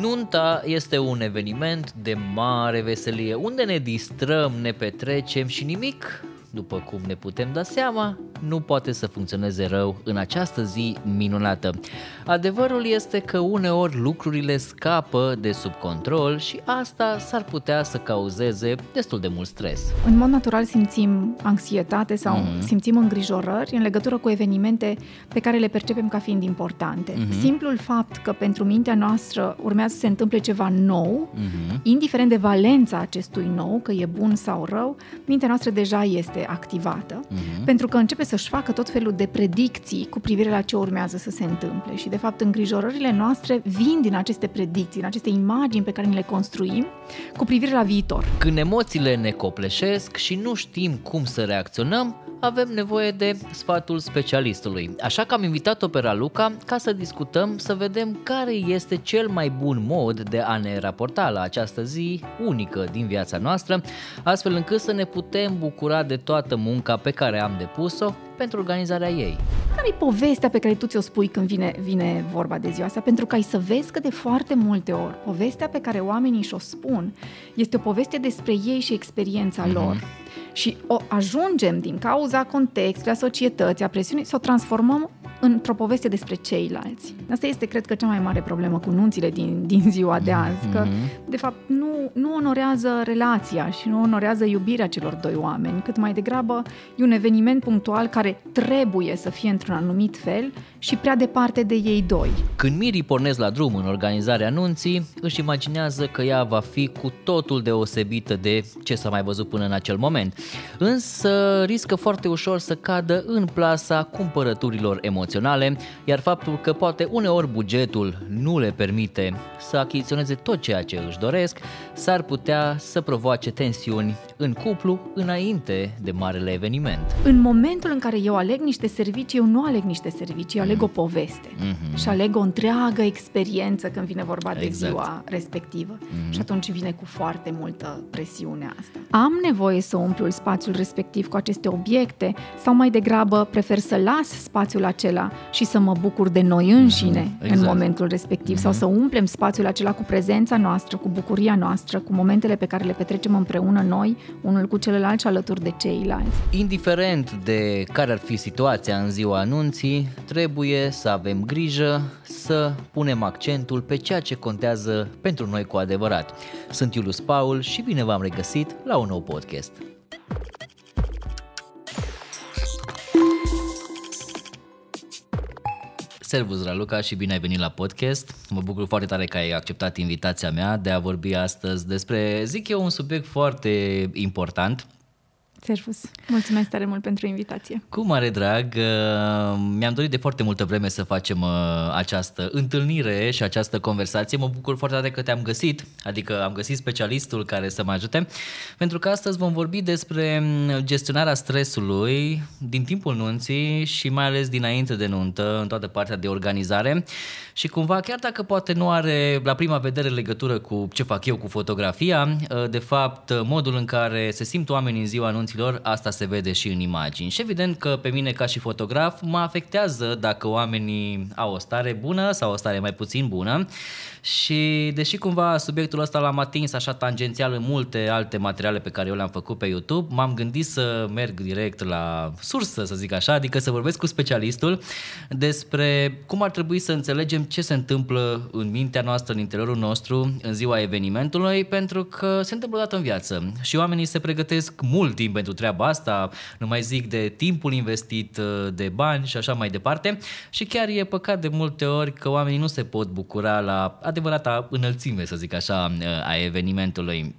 Nunta este un eveniment de mare veselie, unde ne distrăm, ne petrecem și nimic după cum ne putem da seama, nu poate să funcționeze rău în această zi minunată. Adevărul este că uneori lucrurile scapă de sub control și asta s-ar putea să cauzeze destul de mult stres. În mod natural simțim anxietate sau mm-hmm. simțim îngrijorări în legătură cu evenimente pe care le percepem ca fiind importante. Mm-hmm. Simplul fapt că pentru mintea noastră urmează să se întâmple ceva nou, mm-hmm. indiferent de valența acestui nou, că e bun sau rău, mintea noastră deja este activată, uh-huh. pentru că începe să-și facă tot felul de predicții cu privire la ce urmează să se întâmple. Și, de fapt, îngrijorările noastre vin din aceste predicții, din aceste imagini pe care ni le construim cu privire la viitor. Când emoțiile ne copleșesc și nu știm cum să reacționăm, avem nevoie de sfatul specialistului. Așa că am invitat-o pe Raluca ca să discutăm, să vedem care este cel mai bun mod de a ne raporta la această zi unică din viața noastră, astfel încât să ne putem bucura de toată munca pe care am depus-o pentru organizarea ei. Care e povestea pe care tu ți-o spui când vine, vine vorba de ziua asta? Pentru că ai să vezi că de foarte multe ori povestea pe care oamenii și-o spun este o poveste despre ei și experiența mm-hmm. lor și o ajungem din cauza contextului, a societății, a presiunii, să o transformăm într-o poveste despre ceilalți. Asta este, cred că, cea mai mare problemă cu nunțile din, din ziua de azi, că, mm-hmm. de fapt, nu, nu onorează relația și nu onorează iubirea celor doi oameni, cât mai degrabă e un eveniment punctual care trebuie să fie într-un anumit fel și prea departe de ei doi. Când mirii pornesc la drum în organizarea anunții, își imaginează că ea va fi cu totul deosebită de ce s-a mai văzut până în acel moment. Însă riscă foarte ușor să cadă în plasa cumpărăturilor emoționale, iar faptul că poate uneori bugetul nu le permite să achiziționeze tot ceea ce își doresc, s-ar putea să provoace tensiuni în cuplu înainte de marele eveniment. În momentul în care eu aleg niște servicii, eu nu aleg niște servicii, eu aleg o poveste mm-hmm. și aleg o întreagă experiență când vine vorba exact. de ziua respectivă. Mm-hmm. Și atunci vine cu foarte multă presiune asta. Am nevoie să umplu spațiul respectiv cu aceste obiecte sau mai degrabă prefer să las spațiul acela și să mă bucur de noi înșine mm-hmm. exact. în momentul respectiv mm-hmm. sau să umplem spațiul acela cu prezența noastră, cu bucuria noastră, cu momentele pe care le petrecem împreună noi, unul cu celălalt și alături de ceilalți. Indiferent de care ar fi situația în ziua anunții, trebuie să avem grijă să punem accentul pe ceea ce contează pentru noi cu adevărat. Sunt Iulius Paul și bine v-am regăsit la un nou podcast. Servus, Raluca, și bine ai venit la podcast. Mă bucur foarte tare că ai acceptat invitația mea de a vorbi astăzi despre, zic eu, un subiect foarte important Servus! Mulțumesc tare mult pentru invitație! Cu mare drag! Uh, mi-am dorit de foarte multă vreme să facem uh, această întâlnire și această conversație. Mă bucur foarte tare că te-am găsit, adică am găsit specialistul care să mă ajute, pentru că astăzi vom vorbi despre mm, gestionarea stresului din timpul nunții și mai ales dinainte de nuntă, în toată partea de organizare și cumva, chiar dacă poate nu are la prima vedere legătură cu ce fac eu cu fotografia, uh, de fapt, modul în care se simt oamenii în ziua anunții clienților, asta se vede și în imagini. Și evident că pe mine ca și fotograf mă afectează dacă oamenii au o stare bună sau o stare mai puțin bună și deși cumva subiectul ăsta l-am atins așa tangențial în multe alte materiale pe care eu le-am făcut pe YouTube, m-am gândit să merg direct la sursă, să zic așa, adică să vorbesc cu specialistul despre cum ar trebui să înțelegem ce se întâmplă în mintea noastră, în interiorul nostru, în ziua evenimentului, pentru că se întâmplă odată în viață și oamenii se pregătesc mult timp pentru treaba asta, nu mai zic de timpul investit, de bani și așa mai departe și chiar e păcat de multe ori că oamenii nu se pot bucura la adevărata înălțime, să zic așa, a evenimentului.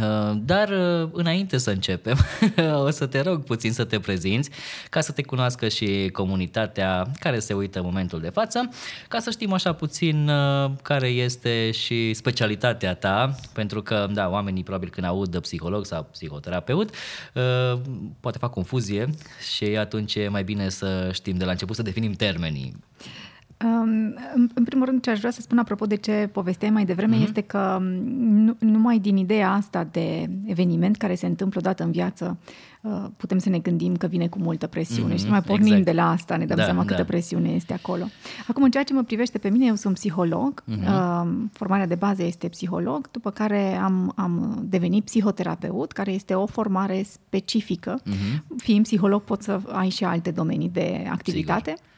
Uh, dar uh, înainte să începem, o să te rog puțin să te prezinți ca să te cunoască și comunitatea care se uită în momentul de față, ca să știm așa puțin uh, care este și specialitatea ta, pentru că, da, oamenii probabil când aud psiholog sau psihoterapeut, poate fac confuzie și atunci e mai bine să știm de la început să definim termenii. Um, în primul rând, ce aș vrea să spun apropo de ce povesteai mai devreme uh-huh. este că um, nu, numai din ideea asta de eveniment care se întâmplă odată în viață uh, putem să ne gândim că vine cu multă presiune uh-huh. și mai pornim exact. de la asta, ne dăm da, seama da. câtă presiune este acolo. Acum, în ceea ce mă privește pe mine, eu sunt psiholog, uh-huh. formarea de bază este psiholog, după care am, am devenit psihoterapeut, care este o formare specifică. Uh-huh. Fiind psiholog, poți să ai și alte domenii de activitate. Sigur.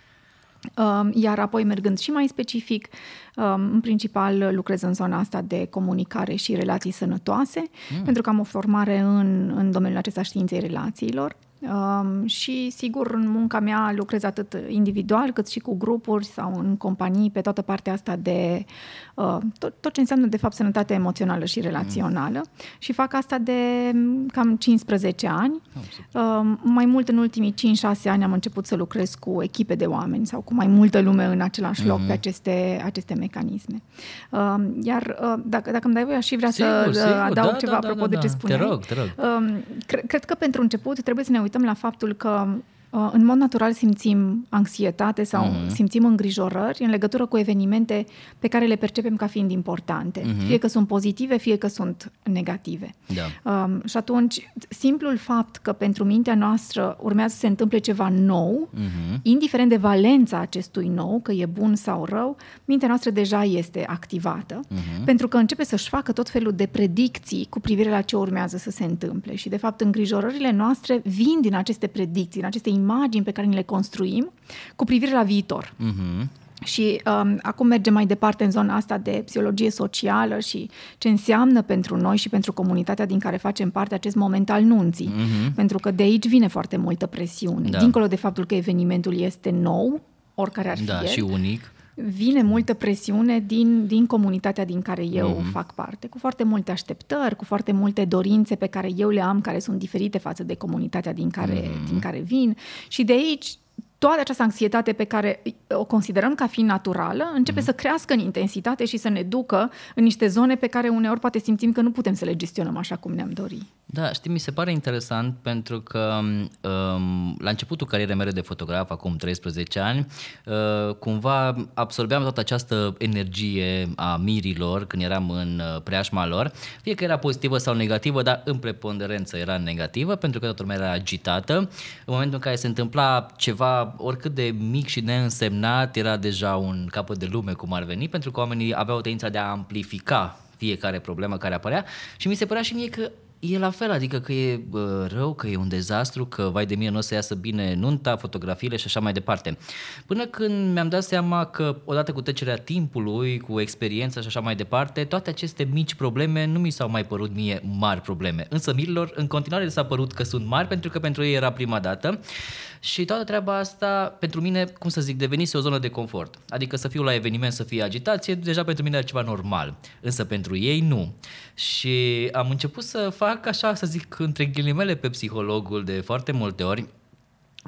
Um, iar apoi mergând și mai specific, um, în principal lucrez în zona asta de comunicare și relații sănătoase, mm. pentru că am o formare în, în domeniul acesta științei relațiilor. Um, și, sigur, în munca mea lucrez atât individual cât și cu grupuri sau în companii pe toată partea asta de uh, tot, tot ce înseamnă, de fapt, sănătate emoțională și relațională. Mm. Și fac asta de cam 15 ani. Oh, uh, mai mult în ultimii 5-6 ani am început să lucrez cu echipe de oameni sau cu mai multă lume în același loc mm. pe aceste, aceste mecanisme. Uh, iar uh, dacă, dacă îmi dai voie, aș și vrea sigur, să sigur. adaug da, ceva da, da, apropo da, da, de ce spuneai. Te rog, te rog. Uh, cre- cred că pentru început trebuie să ne uităm la faptul că Uh, în mod natural simțim anxietate sau uh-huh. simțim îngrijorări în legătură cu evenimente pe care le percepem ca fiind importante. Uh-huh. Fie că sunt pozitive, fie că sunt negative. Da. Um, și atunci, simplul fapt că pentru mintea noastră urmează să se întâmple ceva nou, uh-huh. indiferent de valența acestui nou, că e bun sau rău, mintea noastră deja este activată, uh-huh. pentru că începe să-și facă tot felul de predicții cu privire la ce urmează să se întâmple. Și, de fapt, îngrijorările noastre vin din aceste predicții, din aceste imagini pe care ni le construim cu privire la viitor. Uh-huh. Și um, acum mergem mai departe în zona asta de psihologie socială și ce înseamnă pentru noi și pentru comunitatea din care facem parte acest moment al nunții. Uh-huh. Pentru că de aici vine foarte multă presiune. Da. Dincolo de faptul că evenimentul este nou, oricare ar fi da, el, și unic vine multă presiune din, din comunitatea din care eu mm-hmm. fac parte, cu foarte multe așteptări, cu foarte multe dorințe pe care eu le am, care sunt diferite față de comunitatea din care, mm-hmm. din care vin. Și de aici toată această anxietate pe care o considerăm ca fiind naturală începe mm-hmm. să crească în intensitate și să ne ducă în niște zone pe care uneori poate simțim că nu putem să le gestionăm așa cum ne-am dori. Da, știi, mi se pare interesant pentru că um, la începutul carierei mele de fotograf, acum 13 ani, uh, cumva absorbeam toată această energie a mirilor când eram în uh, preajma lor, fie că era pozitivă sau negativă, dar în preponderență era negativă pentru că toată lumea era agitată. În momentul în care se întâmpla ceva oricât de mic și neînsemnat, era deja un capăt de lume cum ar veni, pentru că oamenii aveau tendința de a amplifica fiecare problemă care apărea și mi se părea și mie că e la fel, adică că e bă, rău, că e un dezastru, că vai de mine nu o să iasă bine nunta, fotografiile și așa mai departe. Până când mi-am dat seama că odată cu trecerea timpului, cu experiența și așa mai departe, toate aceste mici probleme nu mi s-au mai părut mie mari probleme. Însă mirilor în continuare s-a părut că sunt mari pentru că pentru ei era prima dată și toată treaba asta pentru mine, cum să zic, devenise o zonă de confort. Adică să fiu la eveniment, să fie agitație, deja pentru mine era ceva normal. Însă pentru ei nu. Și am început să fac așa, să zic, între ghilimele pe psihologul de foarte multe ori,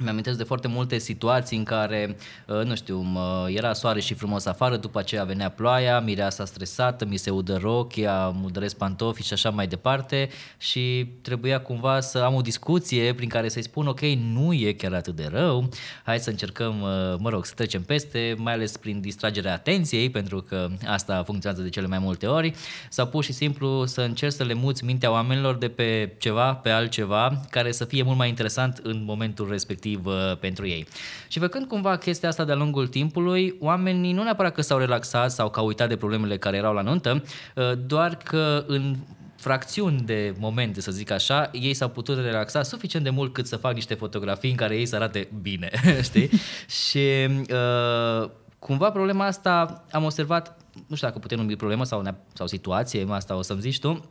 mi-amintesc de foarte multe situații în care, uh, nu știu, era soare și frumos afară, după aceea venea ploaia, mireasa stresată, mi se udă rochia, mudăresc pantofii și așa mai departe și trebuia cumva să am o discuție prin care să-i spun, ok, nu e chiar atât de rău, hai să încercăm, uh, mă rog, să trecem peste, mai ales prin distragerea atenției, pentru că asta funcționează de cele mai multe ori, sau pur și simplu să încerc să le muți mintea oamenilor de pe ceva pe altceva, care să fie mult mai interesant în momentul respectiv respectiv uh, pentru ei. Și făcând cumva chestia asta de-a lungul timpului, oamenii nu neapărat că s-au relaxat sau că au uitat de problemele care erau la nuntă, uh, doar că în fracțiuni de momente, să zic așa, ei s-au putut relaxa suficient de mult cât să fac niște fotografii în care ei să arate bine, știi? și uh, cumva problema asta am observat, nu știu dacă putem numi problemă sau, sau situație, asta o să-mi zici tu,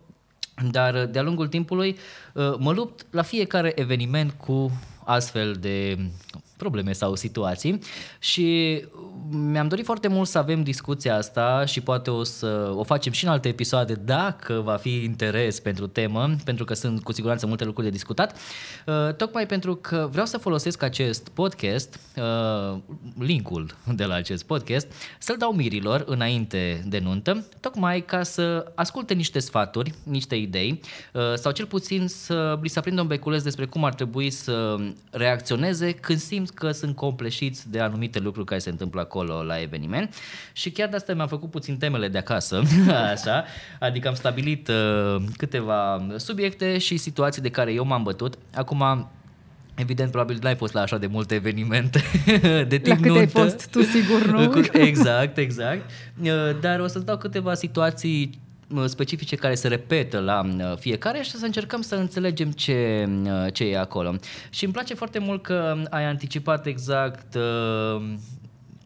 dar de-a lungul timpului uh, mă lupt la fiecare eveniment cu astfel de probleme sau situații. Și mi-am dorit foarte mult să avem discuția asta și poate o să o facem și în alte episoade dacă va fi interes pentru temă, pentru că sunt cu siguranță multe lucruri de discutat, uh, tocmai pentru că vreau să folosesc acest podcast, uh, linkul de la acest podcast, să-l dau mirilor înainte de nuntă, tocmai ca să asculte niște sfaturi, niște idei uh, sau cel puțin să li se aprindă un beculeț despre cum ar trebui să reacționeze când simt simt că sunt compleșiți de anumite lucruri care se întâmplă acolo la eveniment și chiar de asta mi-am făcut puțin temele de acasă, așa, adică am stabilit uh, câteva subiecte și situații de care eu m-am bătut. Acum, Evident, probabil n-ai fost la așa de multe evenimente de timp La câte ai fost tu, sigur, nu? Exact, exact. Uh, dar o să-ți dau câteva situații uh, specifice care se repetă la uh, fiecare și să încercăm să înțelegem ce, ce e acolo. Și îmi place foarte mult că ai anticipat exact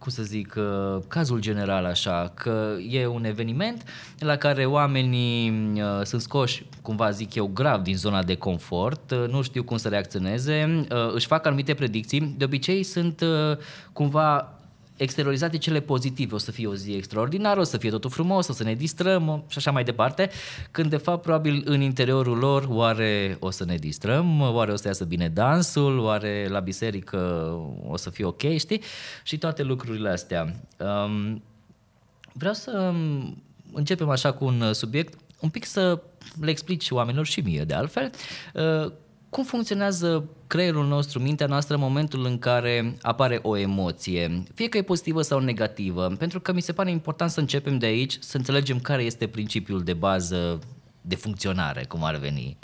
cum să zic, uh, cazul general așa, că e un eveniment la care oamenii uh, sunt scoși, cumva zic eu, grav din zona de confort, uh, nu știu cum să reacționeze, își fac anumite predicții, de obicei sunt cumva exteriorizate cele pozitive. O să fie o zi extraordinară, o să fie totul frumos, o să ne distrăm și așa mai departe, când de fapt probabil în interiorul lor oare o să ne distrăm, oare o să iasă bine dansul, oare la biserică o să fie ok, știi? Și toate lucrurile astea. Um, vreau să începem așa cu un subiect, un pic să le explici oamenilor și mie de altfel, uh, cum funcționează creierul nostru, mintea noastră în momentul în care apare o emoție, fie că e pozitivă sau negativă, pentru că mi se pare important să începem de aici, să înțelegem care este principiul de bază de funcționare, cum ar veni.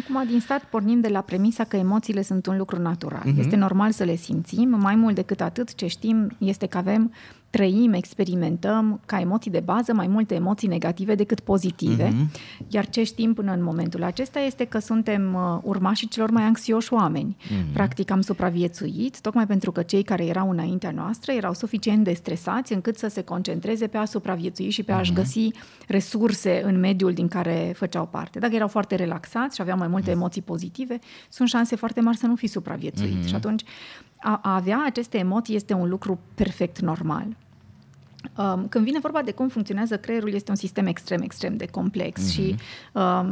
Acum, din start, pornim de la premisa că emoțiile sunt un lucru natural. Uh-huh. Este normal să le simțim. Mai mult decât atât, ce știm este că avem trăim, experimentăm ca emoții de bază mai multe emoții negative decât pozitive, uh-huh. iar ce știm până în momentul acesta este că suntem uh, urmașii celor mai anxioși oameni. Uh-huh. Practic am supraviețuit, tocmai pentru că cei care erau înaintea noastră erau suficient de stresați încât să se concentreze pe a supraviețui și pe a-și uh-huh. găsi resurse în mediul din care făceau parte. Dacă erau foarte relaxați și aveau mai multe uh-huh. emoții pozitive, sunt șanse foarte mari să nu fi supraviețuit. Uh-huh. Și atunci a, a avea aceste emoții este un lucru perfect normal. Um, când vine vorba de cum funcționează creierul, este un sistem extrem, extrem de complex mm-hmm. și um,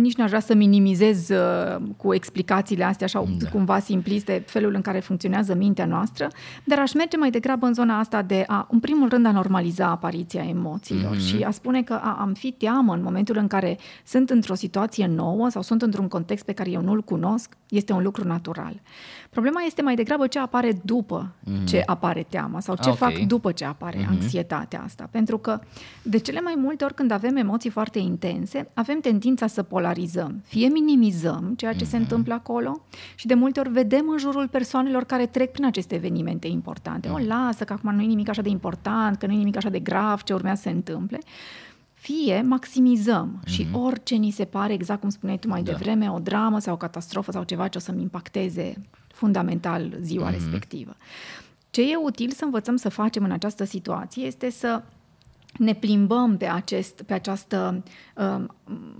nici n-aș vrea să minimizez uh, cu explicațiile astea așa da. cumva simpliste felul în care funcționează mintea noastră, dar aș merge mai degrabă în zona asta de a, în primul rând, a normaliza apariția emoțiilor mm-hmm. și a spune că a, am fi teamă în momentul în care sunt într-o situație nouă sau sunt într-un context pe care eu nu-l cunosc, este un lucru natural. Problema este mai degrabă ce apare după mm-hmm. ce apare teama sau ce okay. fac după ce apare mm-hmm. anxietatea asta. Pentru că de cele mai multe ori când avem emoții foarte intense, avem tendința să polarizăm. Fie minimizăm ceea ce mm-hmm. se întâmplă acolo și de multe ori vedem în jurul persoanelor care trec prin aceste evenimente importante. Mm-hmm. O, lasă că acum nu e nimic așa de important, că nu e nimic așa de grav ce urmează să se întâmple fie maximizăm mm-hmm. și orice ni se pare, exact cum spuneai tu mai da. devreme, o dramă sau o catastrofă sau ceva ce o să-mi impacteze fundamental ziua mm-hmm. respectivă. Ce e util să învățăm să facem în această situație este să ne plimbăm pe, acest, pe această. Uh,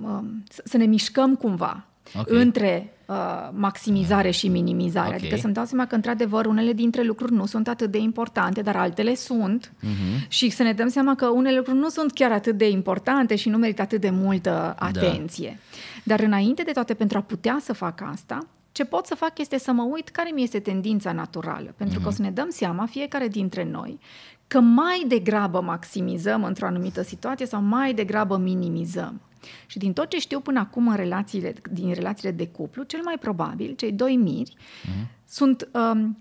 uh, să ne mișcăm cumva okay. între uh, maximizare și minimizare. Okay. Adică să-mi dau seama că, într-adevăr, unele dintre lucruri nu sunt atât de importante, dar altele sunt. Uh-huh. Și să ne dăm seama că unele lucruri nu sunt chiar atât de importante și nu merită atât de multă da. atenție. Da. Dar înainte de toate, pentru a putea să fac asta, ce pot să fac este să mă uit care mi este tendința naturală. Pentru uh-huh. că o să ne dăm seama, fiecare dintre noi, că mai degrabă maximizăm într-o anumită situație sau mai degrabă minimizăm. Și din tot ce știu până acum în relațiile, din relațiile de cuplu, cel mai probabil, cei doi miri uh-huh. sunt um,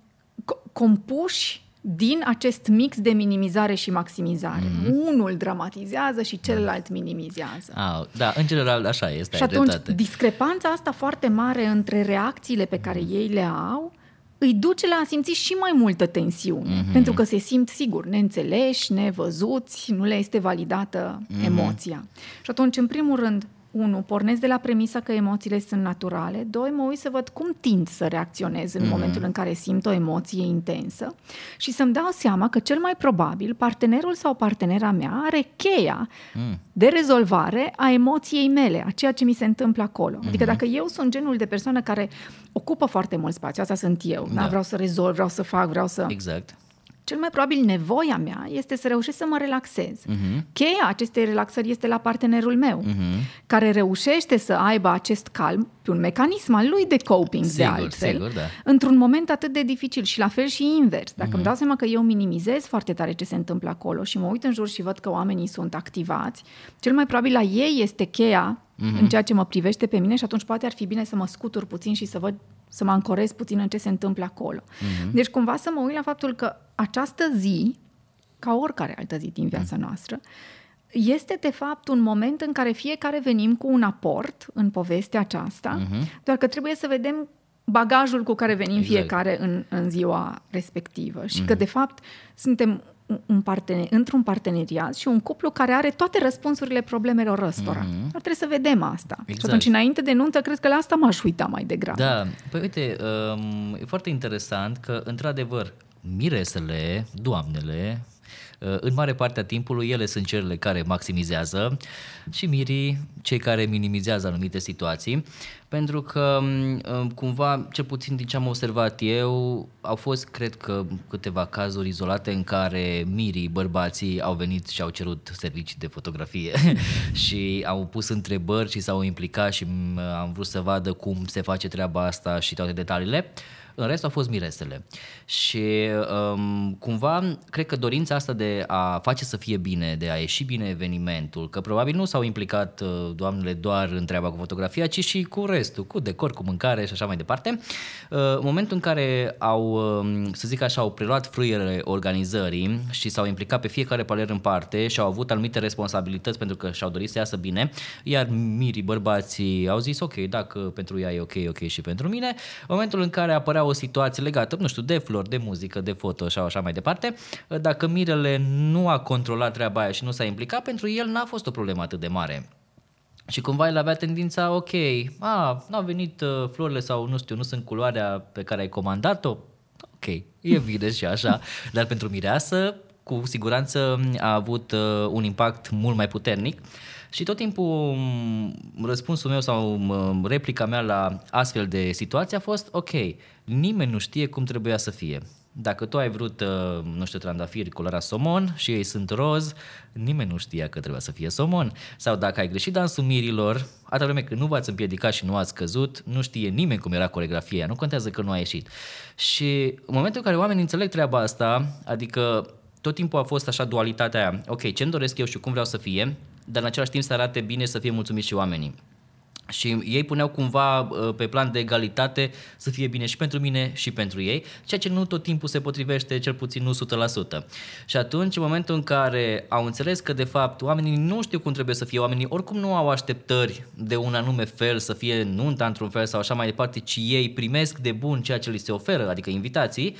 compuși din acest mix de minimizare și maximizare. Mm-hmm. Unul dramatizează și celălalt minimizează. Ah, da, în general așa este. Și atunci, dreptate. discrepanța asta foarte mare între reacțiile pe care ei le au îi duce la a simți și mai multă tensiune, mm-hmm. pentru că se simt, sigur, neînțeleși, nevăzuți, nu le este validată mm-hmm. emoția. Și atunci, în primul rând, unu, pornesc de la premisa că emoțiile sunt naturale. Doi, mă uit să văd cum tind să reacționez în mm-hmm. momentul în care simt o emoție intensă și să-mi dau seama că cel mai probabil partenerul sau partenera mea are cheia mm. de rezolvare a emoției mele, a ceea ce mi se întâmplă acolo. Mm-hmm. Adică dacă eu sunt genul de persoană care ocupă foarte mult spațiu, asta sunt eu, da. Da? vreau să rezolv, vreau să fac, vreau să... Exact cel mai probabil nevoia mea este să reușesc să mă relaxez. Uh-huh. Cheia acestei relaxări este la partenerul meu, uh-huh. care reușește să aibă acest calm pe un mecanism al lui de coping, sigur, de altfel, sigur, da. într-un moment atât de dificil și la fel și invers. Dacă uh-huh. îmi dau seama că eu minimizez foarte tare ce se întâmplă acolo și mă uit în jur și văd că oamenii sunt activați, cel mai probabil la ei este cheia uh-huh. în ceea ce mă privește pe mine și atunci poate ar fi bine să mă scutur puțin și să văd să mă ancorez puțin în ce se întâmplă acolo. Uh-huh. Deci cumva să mă uit la faptul că această zi, ca oricare altă zi din viața uh-huh. noastră, este de fapt un moment în care fiecare venim cu un aport în povestea aceasta, uh-huh. doar că trebuie să vedem bagajul cu care venim exact. fiecare în, în ziua respectivă și uh-huh. că de fapt suntem un partener, într-un parteneriat și un cuplu care are toate răspunsurile problemelor răstora. Mm-hmm. Dar trebuie să vedem asta. Exact. Și atunci, înainte de nuntă, cred că la asta m-aș uita mai degrabă. Da, păi uite, um, e foarte interesant că, într-adevăr, miresele, doamnele, uh, în mare parte a timpului ele sunt cele care maximizează și mirii cei care minimizează anumite situații pentru că mm, cumva, cel puțin din ce am observat eu, au fost, cred că, câteva cazuri izolate în care mirii, bărbații, au venit și au cerut servicii de fotografie și au pus întrebări și s-au implicat și mm, am vrut să vadă cum se face treaba asta și toate detaliile. În rest au fost miresele. Și um, cumva, cred că dorința asta de a face să fie bine, de a ieși bine evenimentul, că probabil nu s-au implicat uh, doamnele doar în treaba cu fotografia, ci și cu restul, cu decor, cu mâncare și așa mai departe. Uh, momentul în care au, um, să zic așa, au preluat frâierele organizării și s-au implicat pe fiecare paler în parte și au avut anumite responsabilități pentru că și-au dorit să iasă bine, iar mirii, bărbații au zis ok, dacă pentru ea e ok, ok și pentru mine. În momentul în care apărea o situație legată, nu știu, de flori, de muzică, de foto și așa mai departe, dacă Mirele nu a controlat treaba aia și nu s-a implicat, pentru el n-a fost o problemă atât de mare. Și cumva el avea tendința, ok, a, n-au venit uh, florile sau nu știu, nu sunt culoarea pe care ai comandat-o, ok, e bine și așa, dar pentru mireasă, cu siguranță a avut uh, un impact mult mai puternic și tot timpul mm, răspunsul meu sau mm, replica mea la astfel de situații a fost, ok, nimeni nu știe cum trebuia să fie. Dacă tu ai vrut, uh, nu știu, trandafiri culoarea somon și ei sunt roz, nimeni nu știa că trebuia să fie somon. Sau dacă ai greșit dansul mirilor, atâta vreme când nu v-ați împiedicat și nu ați căzut, nu știe nimeni cum era coregrafia, nu contează că nu a ieșit. Și în momentul în care oamenii înțeleg treaba asta, adică tot timpul a fost așa dualitatea aia, ok, ce-mi doresc eu și cum vreau să fie, dar în același timp să arate bine să fie mulțumiți și oamenii. Și ei puneau cumva uh, pe plan de egalitate să fie bine și pentru mine și pentru ei, ceea ce nu tot timpul se potrivește, cel puțin nu 100%. Și atunci, în momentul în care au înțeles că, de fapt, oamenii nu știu cum trebuie să fie, oamenii oricum nu au așteptări de un anume fel, să fie nunta într-un fel sau așa mai departe, ci ei primesc de bun ceea ce li se oferă, adică invitații,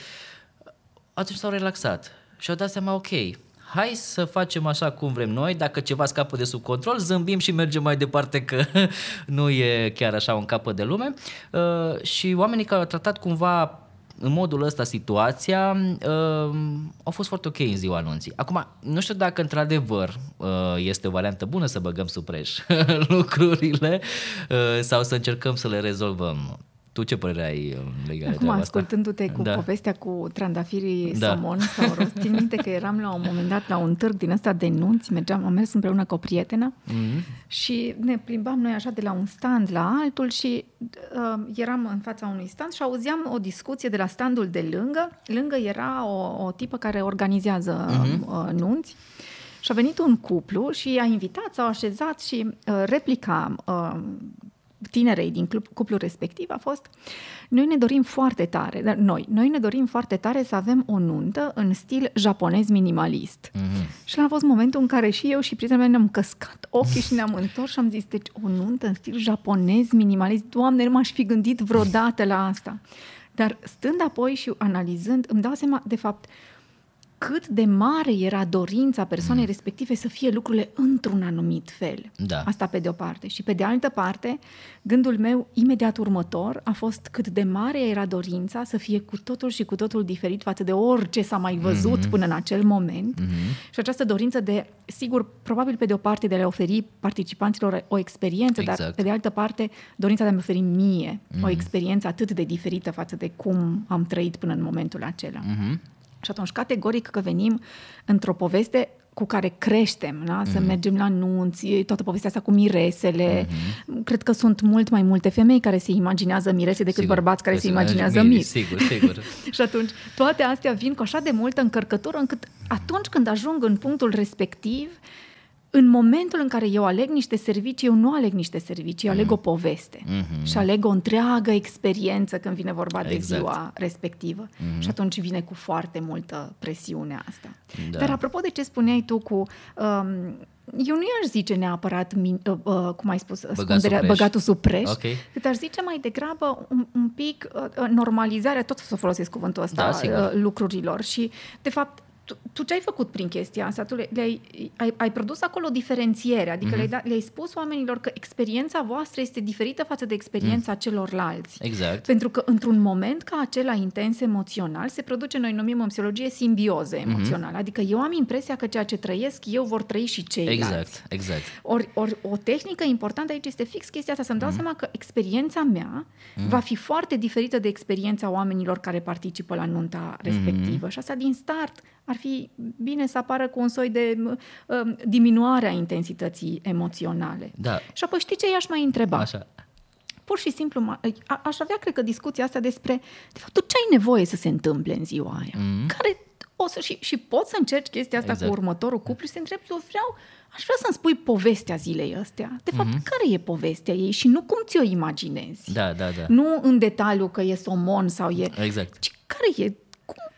atunci s-au relaxat și au dat seama, ok, hai să facem așa cum vrem noi, dacă ceva scapă de sub control, zâmbim și mergem mai departe că nu e chiar așa un capăt de lume. Uh, și oamenii care au tratat cumva în modul ăsta situația uh, au fost foarte ok în ziua anunții. Acum, nu știu dacă într-adevăr uh, este o variantă bună să băgăm sub preș lucrurile uh, sau să încercăm să le rezolvăm. Tu ce părere ai legat Acum, ascultându-te cu da. povestea cu trandafirii da. somon sau rost, țin minte că eram la un moment dat la un târg din ăsta de nunți, mergeam, am mers împreună cu o prietenă mm-hmm. și ne plimbam noi așa de la un stand la altul și uh, eram în fața unui stand și auzeam o discuție de la standul de lângă. Lângă era o, o tipă care organizează mm-hmm. uh, nunți. Și a venit un cuplu și a invitat, s-au așezat și uh, replica uh, tinerei din cuplul respectiv a fost noi ne dorim foarte tare, dar noi, noi ne dorim foarte tare să avem o nuntă în stil japonez minimalist. Mm-hmm. Și a fost momentul în care și eu și prietenul meu ne-am căscat ochii și ne-am întors și am zis, deci o nuntă în stil japonez minimalist, Doamne, nu m-aș fi gândit vreodată la asta. Dar stând apoi și analizând, îmi dau seama, de fapt, cât de mare era dorința persoanei mm. respective să fie lucrurile într-un anumit fel. Da. Asta pe de o parte. Și pe de altă parte, gândul meu imediat următor a fost cât de mare era dorința să fie cu totul și cu totul diferit față de orice s-a mai văzut mm-hmm. până în acel moment. Mm-hmm. Și această dorință de, sigur, probabil pe de o parte de a le oferi participanților o experiență, exact. dar pe de altă parte dorința de a-mi oferi mie mm-hmm. o experiență atât de diferită față de cum am trăit până în momentul acela. Mm-hmm. Și atunci, categoric că venim într-o poveste cu care creștem, da? să mm-hmm. mergem la nunți, toată povestea asta cu miresele. Mm-hmm. Cred că sunt mult mai multe femei care se imaginează mirese decât sigur, bărbați care se imaginează miri. Sigur, sigur. și atunci, toate astea vin cu așa de multă încărcătură încât atunci când ajung în punctul respectiv, în momentul în care eu aleg niște servicii, eu nu aleg niște servicii, eu aleg o poveste Mhm. și aleg o întreagă experiență când vine vorba de Exact. ziua respectivă. Și atunci vine cu foarte multă presiune asta. Da. Dar apropo de ce spuneai tu cu... Um, eu nu i-aș zice neapărat, min, uh, uh, cum ai spus, ascunderea, sub preș. băgatul sub preș, Ok. cât aș zice mai degrabă un, un pic uh, uh, normalizarea, tot să folosesc cuvântul ăsta, Da, sigur. uh, lucrurilor. Și, de fapt, tu, tu ce ai făcut prin chestia asta? Tu le, le-ai, ai, ai produs acolo o diferențiere, adică Mhm. le-ai, dat, le-ai spus oamenilor că experiența voastră este diferită față de experiența Mhm. celorlalți. Exact. Pentru că într-un moment ca acela intens emoțional se produce, noi numim în psihologie, simbioză Mhm. emoțională. Adică eu am impresia că ceea ce trăiesc eu vor trăi și ceilalți. Exact, exact. Ori, ori o tehnică importantă aici este fix chestia asta, să-mi dau Mhm. seama că experiența mea va fi foarte diferită de experiența oamenilor care participă la nunta respectivă. Și asta din start ar fi bine să apară cu un soi de um, diminuare a intensității emoționale. Da. Și apoi știi ce i-aș mai întreba? Așa. Pur și simplu, ma- a- aș avea, cred că, discuția asta despre, de fapt, tu ce ai nevoie să se întâmple în ziua aia? Mm. Care o să, și, și poți să încerci chestia asta Exact. cu următorul cuplu și să întrebi, eu vreau, aș vrea să-mi spui povestea zilei astea. De fapt, mm-hmm. care e povestea ei și nu cum ți-o imaginezi. Da, da, da. Nu în detaliu că e somon sau e... Exact. Ci care e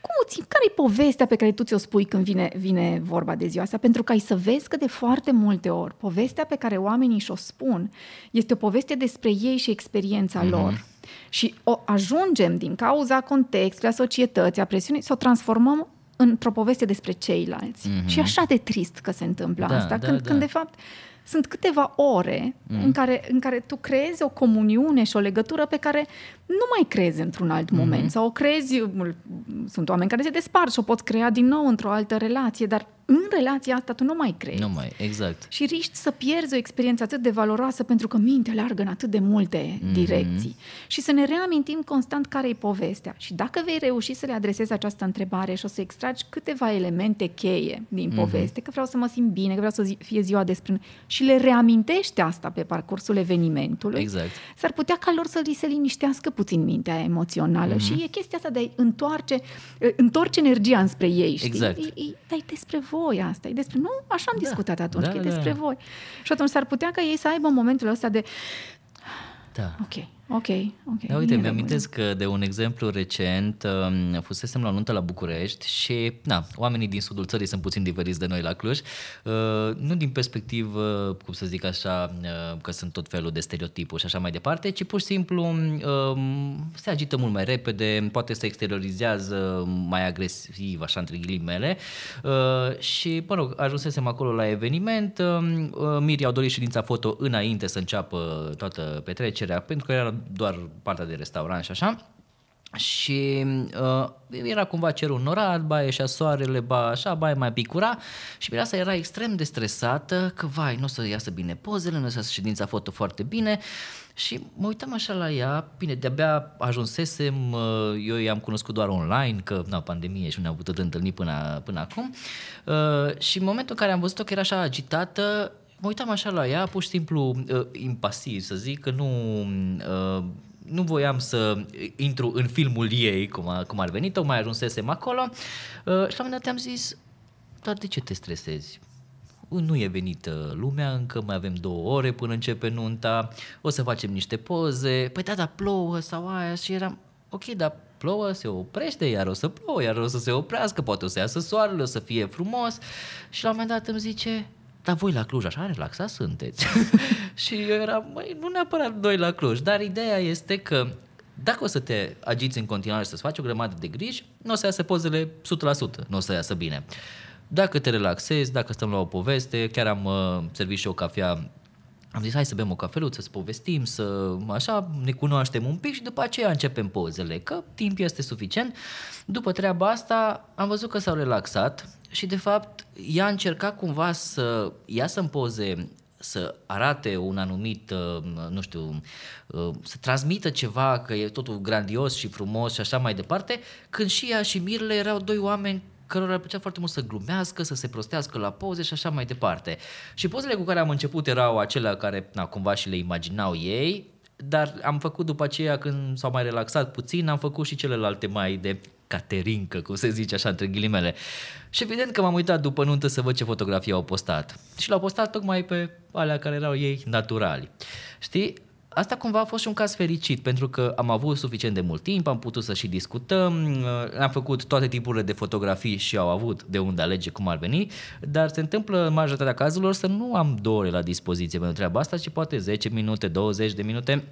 cum, cum o ții, care e povestea pe care tu ți-o spui când vine, vine vorba de ziua asta? Pentru că ai să vezi că de foarte multe ori povestea pe care oamenii și-o spun este o poveste despre ei și experiența mm-hmm. lor. Și o ajungem din cauza contextului, a societății, a presiunii, să o transformăm într-o poveste despre ceilalți. Mm-hmm. Și e așa de trist că se întâmplă Da, asta, da, când, da. când de fapt sunt câteva ore mm. în, care, în care tu creezi o comuniune și o legătură pe care nu mai crezi într-un alt Mhm. moment sau o crezi, sunt oameni care se despart și o poți crea din nou într-o altă relație, dar în relația asta tu nu mai crezi. Nu mai, exact. Și riști să pierzi o experiență atât de valoroasă pentru că mintea largă în atât de multe Mhm. mm-hmm. direcții. Și să ne reamintim constant care e povestea. Și dacă vei reuși să le adresezi această întrebare și o să extragi câteva elemente cheie din Mhm. poveste, că vreau să mă simt bine, că vreau să zi- fie ziua despre noi, și le reamintești asta pe parcursul evenimentului, Exact. s-ar putea ca lor să li se liniștească puțin mintea emoțională Mhm. mm-hmm. și e chestia asta de a întoarce, întorce energia înspre ei, știi? Exact. E, e, dar e despre voi asta, e despre... Nu, așa am Da. discutat atunci, Da, că e da. despre voi. Și atunci s-ar putea ca ei să aibă momentul ăsta de... Da. Ok, ok, ok. Da, uite, e mi-amintesc că de un exemplu recent, um, fusesem la o nuntă la București și, na, oamenii din sudul țării sunt puțin diferiți de noi la Cluj, uh, nu din perspectivă, cum să zic așa, uh, că sunt tot felul de stereotipuri și așa mai departe, ci pur și simplu um, se agită mult mai repede, poate se exteriorizează mai agresiv, așa între ghilimele. Uh, și, mă rog, ajunsesem acolo la eveniment, um, uh, Miri au dorit ședința foto înainte să înceapă toată petrecerea, pentru că era doar partea de restaurant și așa. Și uh, era cumva cerul norat, ba ieșea soarele, ba așa, ba mai picura. Și Mireasa era extrem de stresată că, vai, nu o să iasă bine pozele, nu o să iasă ședința foto foarte bine. Și mă uitam așa la ea, bine, de-abia ajunsesem, uh, eu i-am cunoscut doar online, că, na, pandemie și nu ne-am putut întâlni până, până acum. Uh, și în momentul în care am văzut-o că era așa agitată, mă uitam așa la ea, pur și simplu uh, impasiv, să zic, că nu... Uh, nu voiam să intru în filmul ei, cum, a, cum ar veni, tocmai ajunsesem acolo. Uh, și la un moment dat am zis, dar de ce te stresezi? Nu e venită lumea încă, mai avem două ore până începe nunta, o să facem niște poze, păi da, da, plouă sau aia și eram, ok, dar plouă, se oprește, iar o să plouă, iar o să se oprească, poate o să iasă soarele, o să fie frumos. Și la un moment dat îmi zice, dar voi la Cluj așa relaxați sunteți. și eu eram, măi, nu neapărat noi la Cluj, dar ideea este că dacă o să te agiți în continuare și să-ți faci o grămadă de griji, nu o să iasă pozele 100%, nu o să iasă bine. Dacă te relaxezi, dacă stăm la o poveste, chiar am uh, servit și o cafea am zis, hai să bem o cafeluță, să povestim, să așa ne cunoaștem un pic și după aceea începem pozele, că timp este suficient. După treaba asta am văzut că s-au relaxat și de fapt ea a încercat cumva să iasă în poze să arate un anumit, uh, nu știu, uh, să transmită ceva, că e totul grandios și frumos și așa mai departe, când și ea și Mirle erau doi oameni cărora ar plăcea foarte mult să glumească, să se prostească la poze și așa mai departe. Și pozele cu care am început erau acelea care na, cumva și le imaginau ei, dar am făcut după aceea când s-au mai relaxat puțin, am făcut și celelalte mai de Caterincă, cum se zice așa, între ghilimele. Și evident că m-am uitat după nuntă să văd ce fotografii au postat. Și l-au postat tocmai pe alea care erau ei naturali. Știi? Asta cumva a fost și un caz fericit, pentru că am avut suficient de mult timp, am putut să și discutăm, uh, am făcut toate tipurile de fotografii și au avut de unde alege cum ar veni, dar se întâmplă în majoritatea cazurilor să nu am două ore la dispoziție pentru treaba asta, ci poate 10 minute, 20 de minute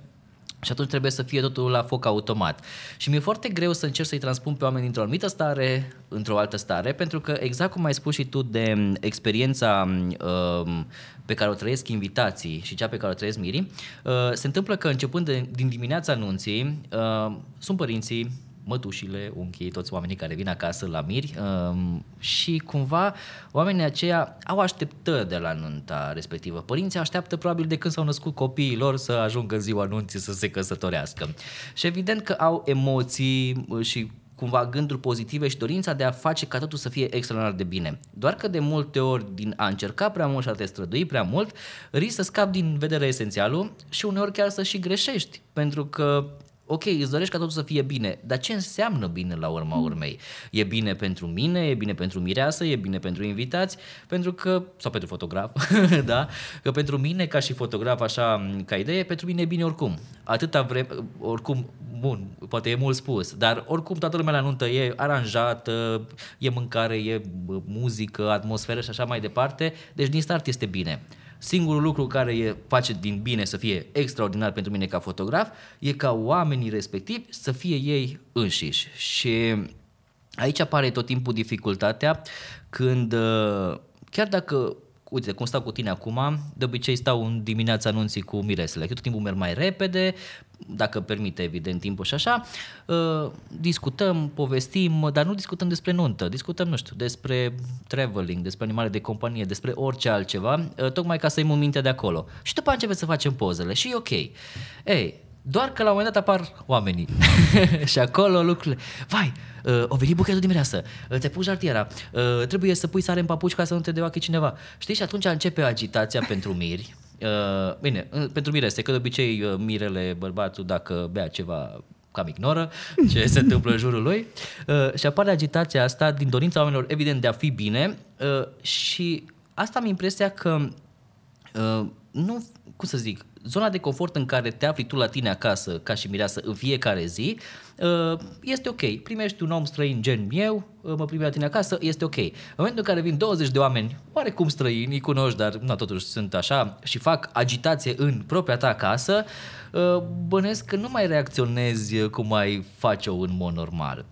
și atunci trebuie să fie totul la foc automat. Și mi-e foarte greu să încerc să-i transpun pe oameni dintr-o anumită stare într-o altă stare, pentru că exact cum ai spus și tu de experiența uh, pe care o trăiesc invitații și cea pe care o trăiesc mirii, uh, se întâmplă că începând de, din dimineața anunții, uh, sunt părinții, mătușile, unchii, toți oamenii care vin acasă la miri um, și cumva oamenii aceia au așteptări de la nunta respectivă. Părinții așteaptă probabil de când s-au născut copiii lor să ajungă în ziua nunții să se căsătorească. Și evident că au emoții și cumva gânduri pozitive și dorința de a face ca totul să fie extraordinar de bine. Doar că de multe ori din a încerca prea mult și a te strădui prea mult, risc să scapi din vedere esențialul și uneori chiar să și greșești, pentru că ok, îți dorești ca totul să fie bine, dar ce înseamnă bine la urma urmei? E bine pentru mine, e bine pentru mireasă, e bine pentru invitați, pentru că, sau pentru fotograf, da? Că pentru mine, ca și fotograf, așa, ca idee, pentru mine e bine oricum. Atâta vreme, oricum, bun, poate e mult spus, dar oricum toată lumea la nuntă e aranjată, e mâncare, e muzică, atmosferă și așa mai departe, deci din start este bine. Singurul lucru care e, face din bine să fie extraordinar pentru mine ca fotograf e ca oamenii respectivi să fie ei înșiși. Și aici apare tot timpul dificultatea când, uh, chiar dacă uite, cum stau cu tine acum, de obicei stau în dimineața anunții cu miresele, că tot timpul merg mai repede, dacă permite, evident, timpul și așa, uh, discutăm, povestim, dar nu discutăm despre nuntă, discutăm, nu știu, despre traveling, despre animale de companie, despre orice altceva, uh, tocmai ca să-i mintea de acolo. Și după aceea începem să facem pozele și e ok. Ei, doar că la un moment dat apar oamenii. Și acolo lucrurile, vai, uh, o venit buchetul de mireasă, uh, ți-ai pus jartiera, uh, trebuie să pui sare în papuci ca să nu te deoache cineva. Știi? Și atunci începe agitația pentru miri, Uh, bine, pentru mire este că de obicei uh, mirele, bărbatul, dacă bea ceva cam ignoră ce se întâmplă în jurul lui. Uh, și apare agitația asta din dorința oamenilor, evident, de a fi bine. Uh, și asta am impresia că uh, nu, cum să zic, zona de confort în care te afli tu la tine acasă, ca și mireasă, în fiecare zi, uh, este ok. Primești un om străin gen eu, uh, mă primi la tine acasă, este ok. În momentul în care vin 20 de oameni, oarecum străini, îi cunoști, dar nu, totuși sunt așa, și fac agitație în propria ta casă, uh, bănesc că nu mai reacționezi cum ai face-o în mod normal.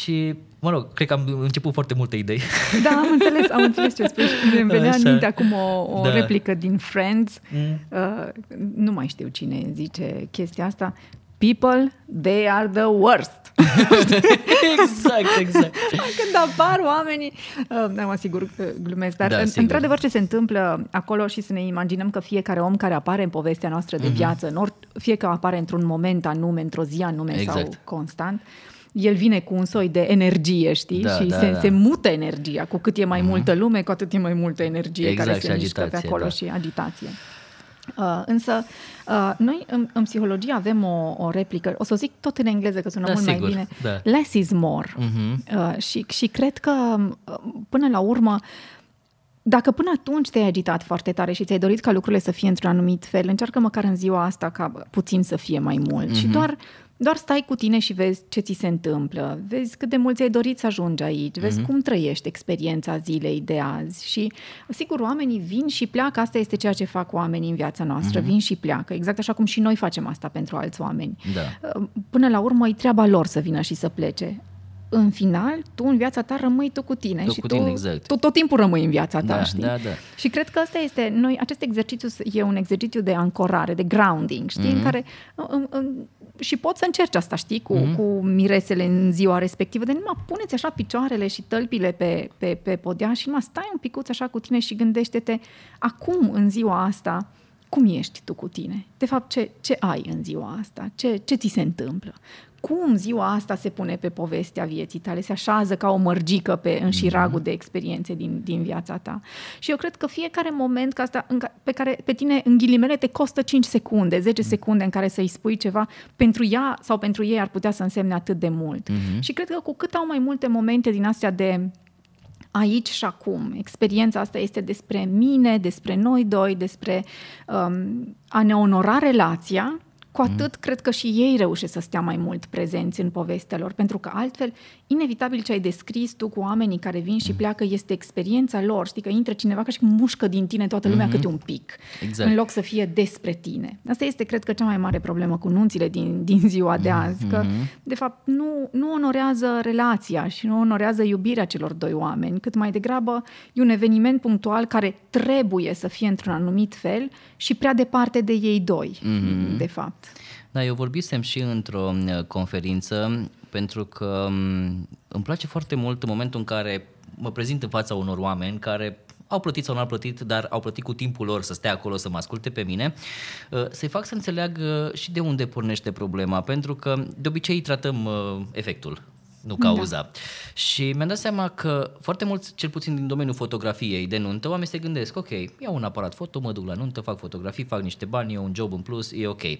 Și Mă rog, cred că am început foarte multe idei. Da, am înțeles, am înțeles ce spui. Îmi venea Așa. în minte acum o, o da. replică din Friends. Mm. Uh, nu mai știu cine zice chestia asta. People, they are the worst. exact, exact. Când apar oamenii, uh, mă asigur că glumesc, dar da, în, într-adevăr ce se întâmplă acolo și să ne imaginăm că fiecare om care apare în povestea noastră de mm-hmm. viață, în or, fie că apare într-un moment anume, într-o zi anume exact. sau constant, uh, el vine cu un soi de energie, știi? Da, și da, se, da. se mută energia. Cu cât e mai mm-hmm. multă lume, cu atât e mai multă energie exact, care se mișcă pe acolo da. și agitație. Uh, însă, uh, noi în, în psihologie avem o, o replică, o să o zic tot în engleză că sună da, mult sigur, mai bine, da. less is more. Uh-huh. Uh, și, și cred că, uh, până la urmă, dacă până atunci te-ai agitat foarte tare și ți-ai dorit ca lucrurile să fie într-un anumit fel, încearcă măcar în ziua asta ca puțin să fie mai mult. Uh-huh. Și mhm. doar doar stai cu tine și vezi ce ți se întâmplă, vezi cât de mult ți-ai dorit să ajungi aici, vezi mm-hmm. cum trăiești experiența zilei de azi și, sigur, oamenii vin și pleacă, asta este ceea ce fac oamenii în viața noastră, mm-hmm. vin și pleacă, exact așa cum și noi facem asta pentru alți oameni. Da. Până la urmă e treaba lor să vină și să plece în final, tu în viața ta rămâi tu cu tine tu și cu tu, tine, exact. tu tot timpul rămâi în viața ta, da, știi? Da, da. Și cred că asta este, noi, acest exercițiu e un exercițiu de ancorare, de grounding, știi? Mm-hmm. În care în, în, și poți să încerci asta, știi, cu, mm-hmm. cu miresele în ziua respectivă, de numai puneți așa picioarele și tălpile pe, pe, pe podea și numai stai un picuț așa cu tine și gândește-te acum, în ziua asta, cum ești tu cu tine? De fapt, ce, ce ai în ziua asta? Ce, ce ți se întâmplă? Cum ziua asta se pune pe povestea vieții tale? Se așează ca o mărgică pe înșiragul mm-hmm. de experiențe din, din viața ta. Și eu cred că fiecare moment ca asta, în, pe care pe tine, în ghilimele, te costă 5 secunde, 10 mm-hmm. secunde în care să-i spui ceva, pentru ea sau pentru ei ar putea să însemne atât de mult. Mm-hmm. Și cred că cu cât au mai multe momente din astea de aici și acum. Experiența asta este despre mine, despre noi doi, despre um, a ne onora relația cu mhm. atât mm. cred că și ei reușesc să stea mai mult prezenți în povestea lor, pentru că altfel, inevitabil ce ai descris tu cu oamenii care vin și mm. pleacă este experiența lor. Știi că intră cineva ca și cum mușcă din tine toată lumea mm-hmm. câte un pic, exact. în loc să fie despre tine. Asta este, cred că, cea mai mare problemă cu nunțile din, din ziua de azi, mm-hmm. că, de fapt, nu, nu onorează relația și nu onorează iubirea celor doi oameni, cât mai degrabă e un eveniment punctual care trebuie să fie într-un anumit fel și prea departe de ei doi, mm-hmm. de fapt. Da, eu vorbisem și într-o uh, conferință pentru că um, îmi place foarte mult în momentul în care mă prezint în fața unor oameni care au plătit sau nu au plătit, dar au plătit cu timpul lor să stea acolo să mă asculte pe mine, uh, să-i fac să înțeleagă și de unde pornește problema, pentru că de obicei tratăm uh, efectul nu cauza. Da. Și mi-am dat seama că foarte mulți, cel puțin din domeniul fotografiei de nuntă, oamenii se gândesc, ok, iau un aparat foto, mă duc la nuntă, fac fotografii, fac niște bani, e un job în plus, e ok. Uh,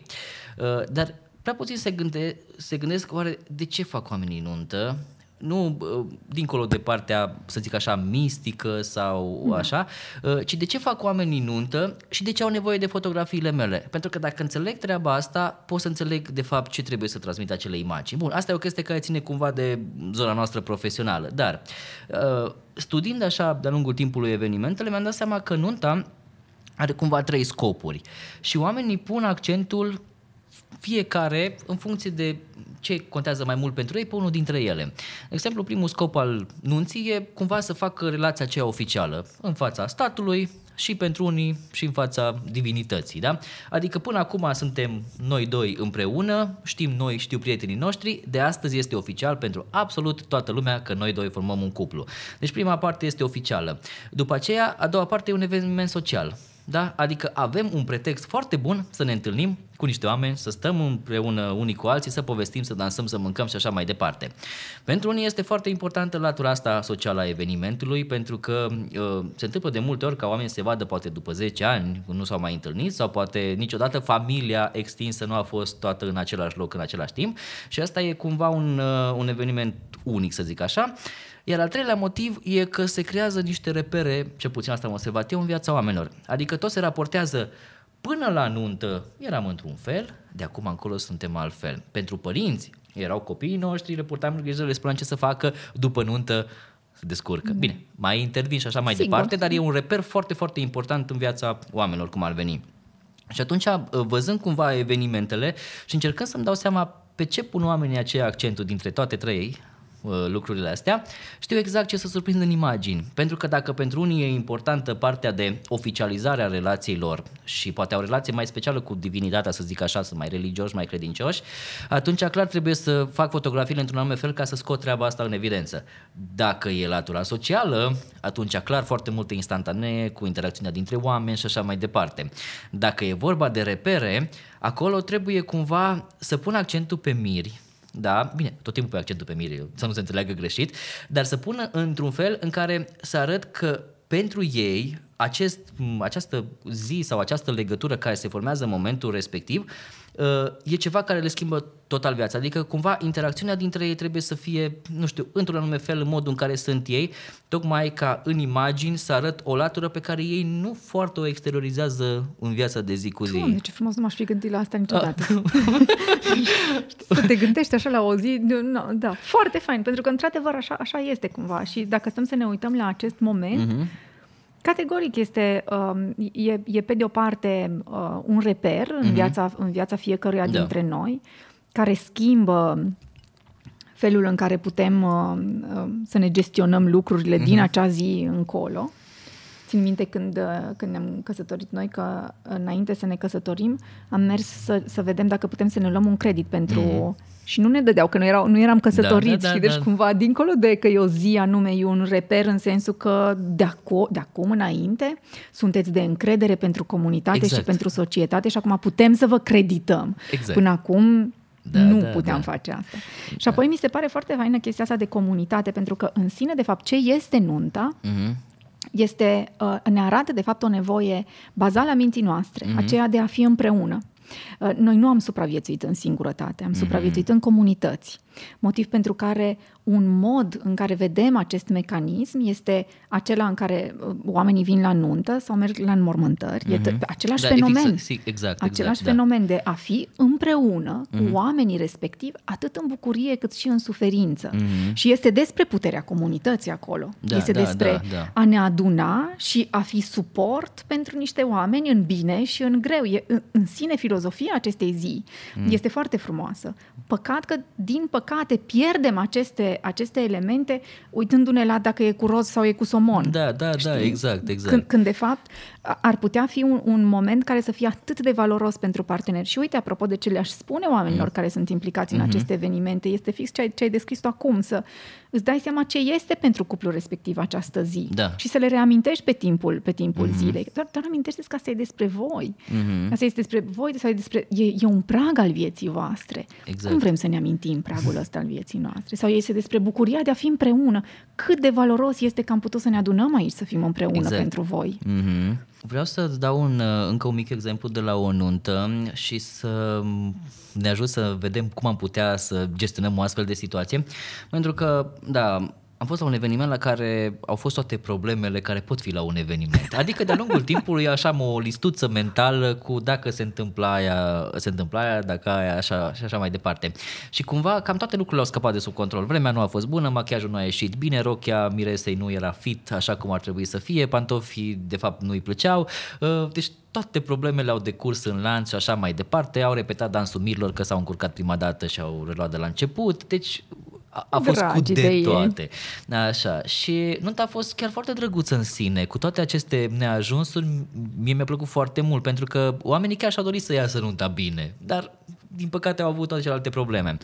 dar prea puțin se, gânde, se gândesc, oare de ce fac oamenii nuntă? Nu dincolo de partea, să zic așa, mistică sau da. așa, ă, ci de ce fac oamenii nuntă și de ce au nevoie de fotografiile mele. Pentru că dacă înțeleg treaba asta, pot să înțeleg de fapt ce trebuie să transmit acele imagini. Bun, asta e o chestie care ține cumva de zona noastră profesională, dar ă, studiind așa de-a lungul timpului evenimentele, mi-am dat seama că nunta are cumva trei scopuri și oamenii pun accentul fiecare în funcție de ce contează mai mult pentru ei pe unul dintre ele. De exemplu, primul scop al nunții e cumva să facă relația aceea oficială în fața statului și pentru unii și în fața divinității. Da? Adică până acum suntem noi doi împreună, știm noi, știu prietenii noștri, de astăzi este oficial pentru absolut toată lumea că noi doi formăm un cuplu. Deci prima parte este oficială. După aceea, a doua parte e un eveniment social da? Adică avem un pretext foarte bun să ne întâlnim cu niște oameni, să stăm împreună unii cu alții, să povestim, să dansăm, să mâncăm și așa mai departe. Pentru unii este foarte importantă latura asta socială a evenimentului, pentru că uh, se întâmplă de multe ori ca oamenii se vadă poate după 10 ani, nu s-au mai întâlnit sau poate niciodată familia extinsă nu a fost toată în același loc în același timp și asta e cumva un, uh, un eveniment unic, să zic așa. Iar al treilea motiv e că se creează niște repere, ce puțin asta am observat eu, în viața oamenilor. Adică tot se raportează până la nuntă eram într-un fel, de acum încolo suntem altfel. Pentru părinți erau copiii noștri, le purtam grijă, le spuneam ce să facă, după nuntă se descurcă. Mm. Bine, mai intervin și așa mai Sigur. departe, dar e un reper foarte, foarte important în viața oamenilor, cum ar veni. Și atunci, văzând cumva evenimentele și încercând să-mi dau seama pe ce pun oamenii aceea accentul dintre toate trei, Uh, lucrurile astea, știu exact ce să surprind în imagini. Pentru că dacă pentru unii e importantă partea de oficializare a relației lor și poate au o relație mai specială cu divinitatea, să zic așa, sunt mai religioși, mai credincioși, atunci clar trebuie să fac fotografiile într-un anume fel ca să scot treaba asta în evidență. Dacă e latura socială, atunci clar foarte multe instantanee cu interacțiunea dintre oameni și așa mai departe. Dacă e vorba de repere, acolo trebuie cumva să pun accentul pe miri, da, bine, tot timpul pe accentul pe mire, să nu se înțeleagă greșit, dar să pună într-un fel în care să arăt că pentru ei acest, această zi sau această legătură care se formează în momentul respectiv uh, e ceva care le schimbă total viața. Adică cumva interacțiunea dintre ei trebuie să fie, nu știu, într-un anume fel în modul în care sunt ei, tocmai ca în imagini să arăt o latură pe care ei nu foarte o exteriorizează în viața de zi cu zi. Doamne, ce frumos, nu m-aș fi gândit la asta niciodată. să te gândești așa la o zi, no, da, foarte fain, pentru că într-adevăr așa, așa este cumva și dacă stăm să ne uităm la acest moment, uh-huh Categoric este, um, e, e pe de o parte uh, un reper în, mm-hmm. viața, în viața fiecăruia da. dintre noi, care schimbă felul în care putem uh, uh, să ne gestionăm lucrurile mm-hmm. din acea zi încolo. Țin minte când, uh, când ne-am căsătorit noi, că înainte să ne căsătorim, am mers să, să vedem dacă putem să ne luăm un credit pentru... Mm. Și nu ne dădeau, că nu, erau, nu eram căsătoriți, da, da, da, și deci da. cumva, dincolo de că e o zi anume, e un reper în sensul că de, acu- de acum înainte sunteți de încredere pentru comunitate exact. și pentru societate și acum putem să vă credităm. Exact. Până acum da, nu da, puteam da. face asta. Da. Și apoi mi se pare foarte faină chestia asta de comunitate, pentru că în sine, de fapt, ce este nunta, uh-huh. este, uh, ne arată, de fapt, o nevoie bazală a minții noastre, uh-huh. aceea de a fi împreună. Uh, noi nu am supraviețuit în singurătate, am uh-huh. supraviețuit în comunități. Motiv pentru care un mod în care vedem acest mecanism este acela în care uh, oamenii vin la nuntă sau merg la înmormântări. Mm-hmm. E mhm. același da, fenomen. Fix, exact, același exact, da. fenomen da. de a fi împreună mm-hmm. cu mhm. oamenii respectivi, atât în bucurie cât și în suferință. Mm-hmm. Și este despre puterea comunității acolo. Da, este da, despre da, da. a ne aduna și a fi suport pentru niște oameni în bine și în greu. E, în, în sine filozofia acestei zi mm. este foarte frumoasă. Păcat că, din păcate, pierdem aceste, aceste elemente uitându-ne la dacă e cu roz sau e cu somon. Da, da, da știi? da, exact, exact. Când, când, de fapt, ar putea fi un, un moment care să fie atât de valoros pentru parteneri. Și uite, apropo de ce le-aș spune oamenilor mm. care sunt implicați în mm-hmm. aceste evenimente, este fix ce ai, ce ai descris tu acum, să îți dai seama ce este pentru cuplul respectiv această zi da. și să le reamintești pe timpul, pe timpul mm-hmm. zilei. Doar, doar amintește că asta e despre voi. Mm-hmm. Asta este despre voi, sau e despre... E, e un prag al vieții voastre. Exact. Cum vrem să ne amintim pragul ăsta al vieții noastre? Sau este despre bucuria de a fi împreună. Cât de valoros este că am putut să ne adunăm aici să fim împreună exact. pentru voi. Mm-hmm. Vreau să-ți dau un, încă un mic exemplu de la o nuntă și să ne ajut să vedem cum am putea să gestionăm o astfel de situație. Pentru că, da, am fost la un eveniment la care au fost toate problemele care pot fi la un eveniment. Adică de-a lungul timpului așa am o listuță mentală cu dacă se întâmplă aia, se întâmplă aia, dacă aia, așa și așa mai departe. Și cumva cam toate lucrurile au scăpat de sub control. Vremea nu a fost bună, machiajul nu a ieșit bine, rochia Miresei nu era fit așa cum ar trebui să fie, pantofii de fapt nu îi plăceau. Uh, deci toate problemele au decurs în lanț și așa mai departe. Au repetat dansul mirilor că s-au încurcat prima dată și au reluat de la început. Deci a, a fost cu de, de toate. Așa. Și nunta a fost chiar foarte drăguță în sine. Cu toate aceste neajunsuri, mie mi-a plăcut foarte mult, pentru că oamenii chiar și-au dorit să iasă nunta bine. Dar din păcate au avut toate celelalte probleme.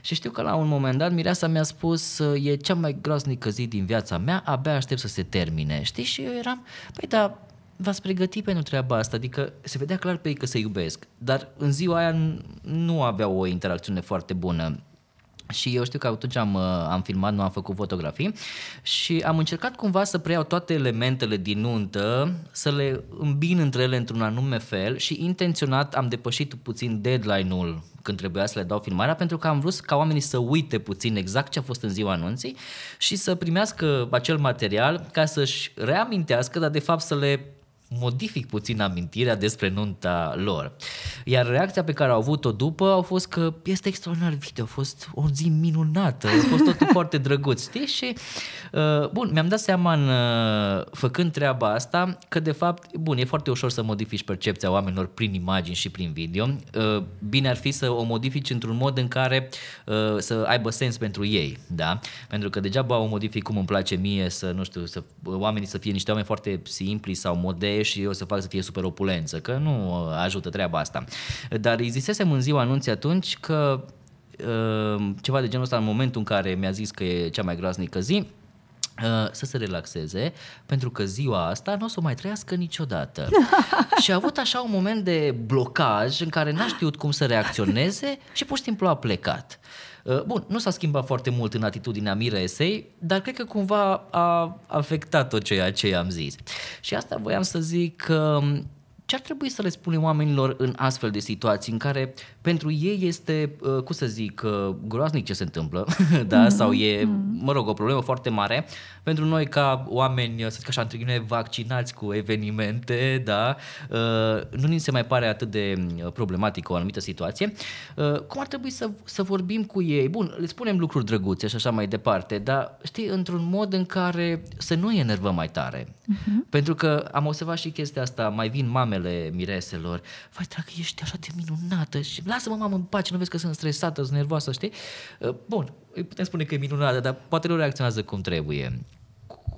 Și știu că la un moment dat Mireasa mi-a spus e cea mai groaznică zi din viața mea, abia aștept să se termine. Știi? Și eu eram, păi da, v-ați pregătit pentru treaba asta, adică se vedea clar pe ei că se iubesc, dar în ziua aia nu aveau o interacțiune foarte bună și eu știu că atunci am, uh, am filmat, nu am făcut fotografii și am încercat cumva să preiau toate elementele din nuntă, să le îmbin între ele într-un anume fel și intenționat am depășit puțin deadline-ul când trebuia să le dau filmarea, pentru că am vrut ca oamenii să uite puțin exact ce a fost în ziua anunții și să primească acel material ca să-și reamintească, dar de fapt să le modific puțin amintirea despre nunta lor. Iar reacția pe care au avut-o după au fost că este extraordinar video, a fost o zi minunată, a fost totul foarte drăguț, știi? Și, uh, bun, mi-am dat seama în, uh, făcând treaba asta că, de fapt, bun, e foarte ușor să modifici percepția oamenilor prin imagini și prin video. Uh, bine ar fi să o modifici într-un mod în care uh, să aibă sens pentru ei, da? Pentru că degeaba o modific cum îmi place mie să, nu știu, să, oamenii să fie niște oameni foarte simpli sau modei și eu să fac să fie super opulență, că nu ajută treaba asta. Dar îi zisesem în ziua anunții atunci că uh, ceva de genul ăsta în momentul în care mi-a zis că e cea mai groaznică zi, uh, să se relaxeze, pentru că ziua asta nu o să o mai trăiască niciodată. și a avut așa un moment de blocaj în care n-a știut cum să reacționeze și pur și simplu a plecat. Uh, bun, nu s-a schimbat foarte mult în atitudinea Miresei, dar cred că cumva a afectat-o ceea ce am zis. Și asta voiam să zic că um, ce ar trebui să le spunem oamenilor în astfel de situații în care pentru ei este, uh, cum să zic, uh, groaznic ce se întâmplă, da? Mm-hmm. sau e, mă rog, o problemă foarte mare pentru noi ca oameni, să zic așa, între vaccinați cu evenimente, da? Uh, nu ni se mai pare atât de problematică o anumită situație. Cum ar trebui să, să vorbim cu ei? Bun, le spunem lucruri drăguțe și așa mai departe, dar știi, într-un mod în care să nu enervăm mai tare. Uh-huh. Pentru că am observat și chestia asta, mai vin mamele mireselor, vai, dragă, ești așa de minunată și lasă-mă mamă în pace, nu vezi că sunt stresată, sunt nervoasă, știi? Uh, bun, îi putem spune că e minunată, dar poate nu reacționează cum trebuie.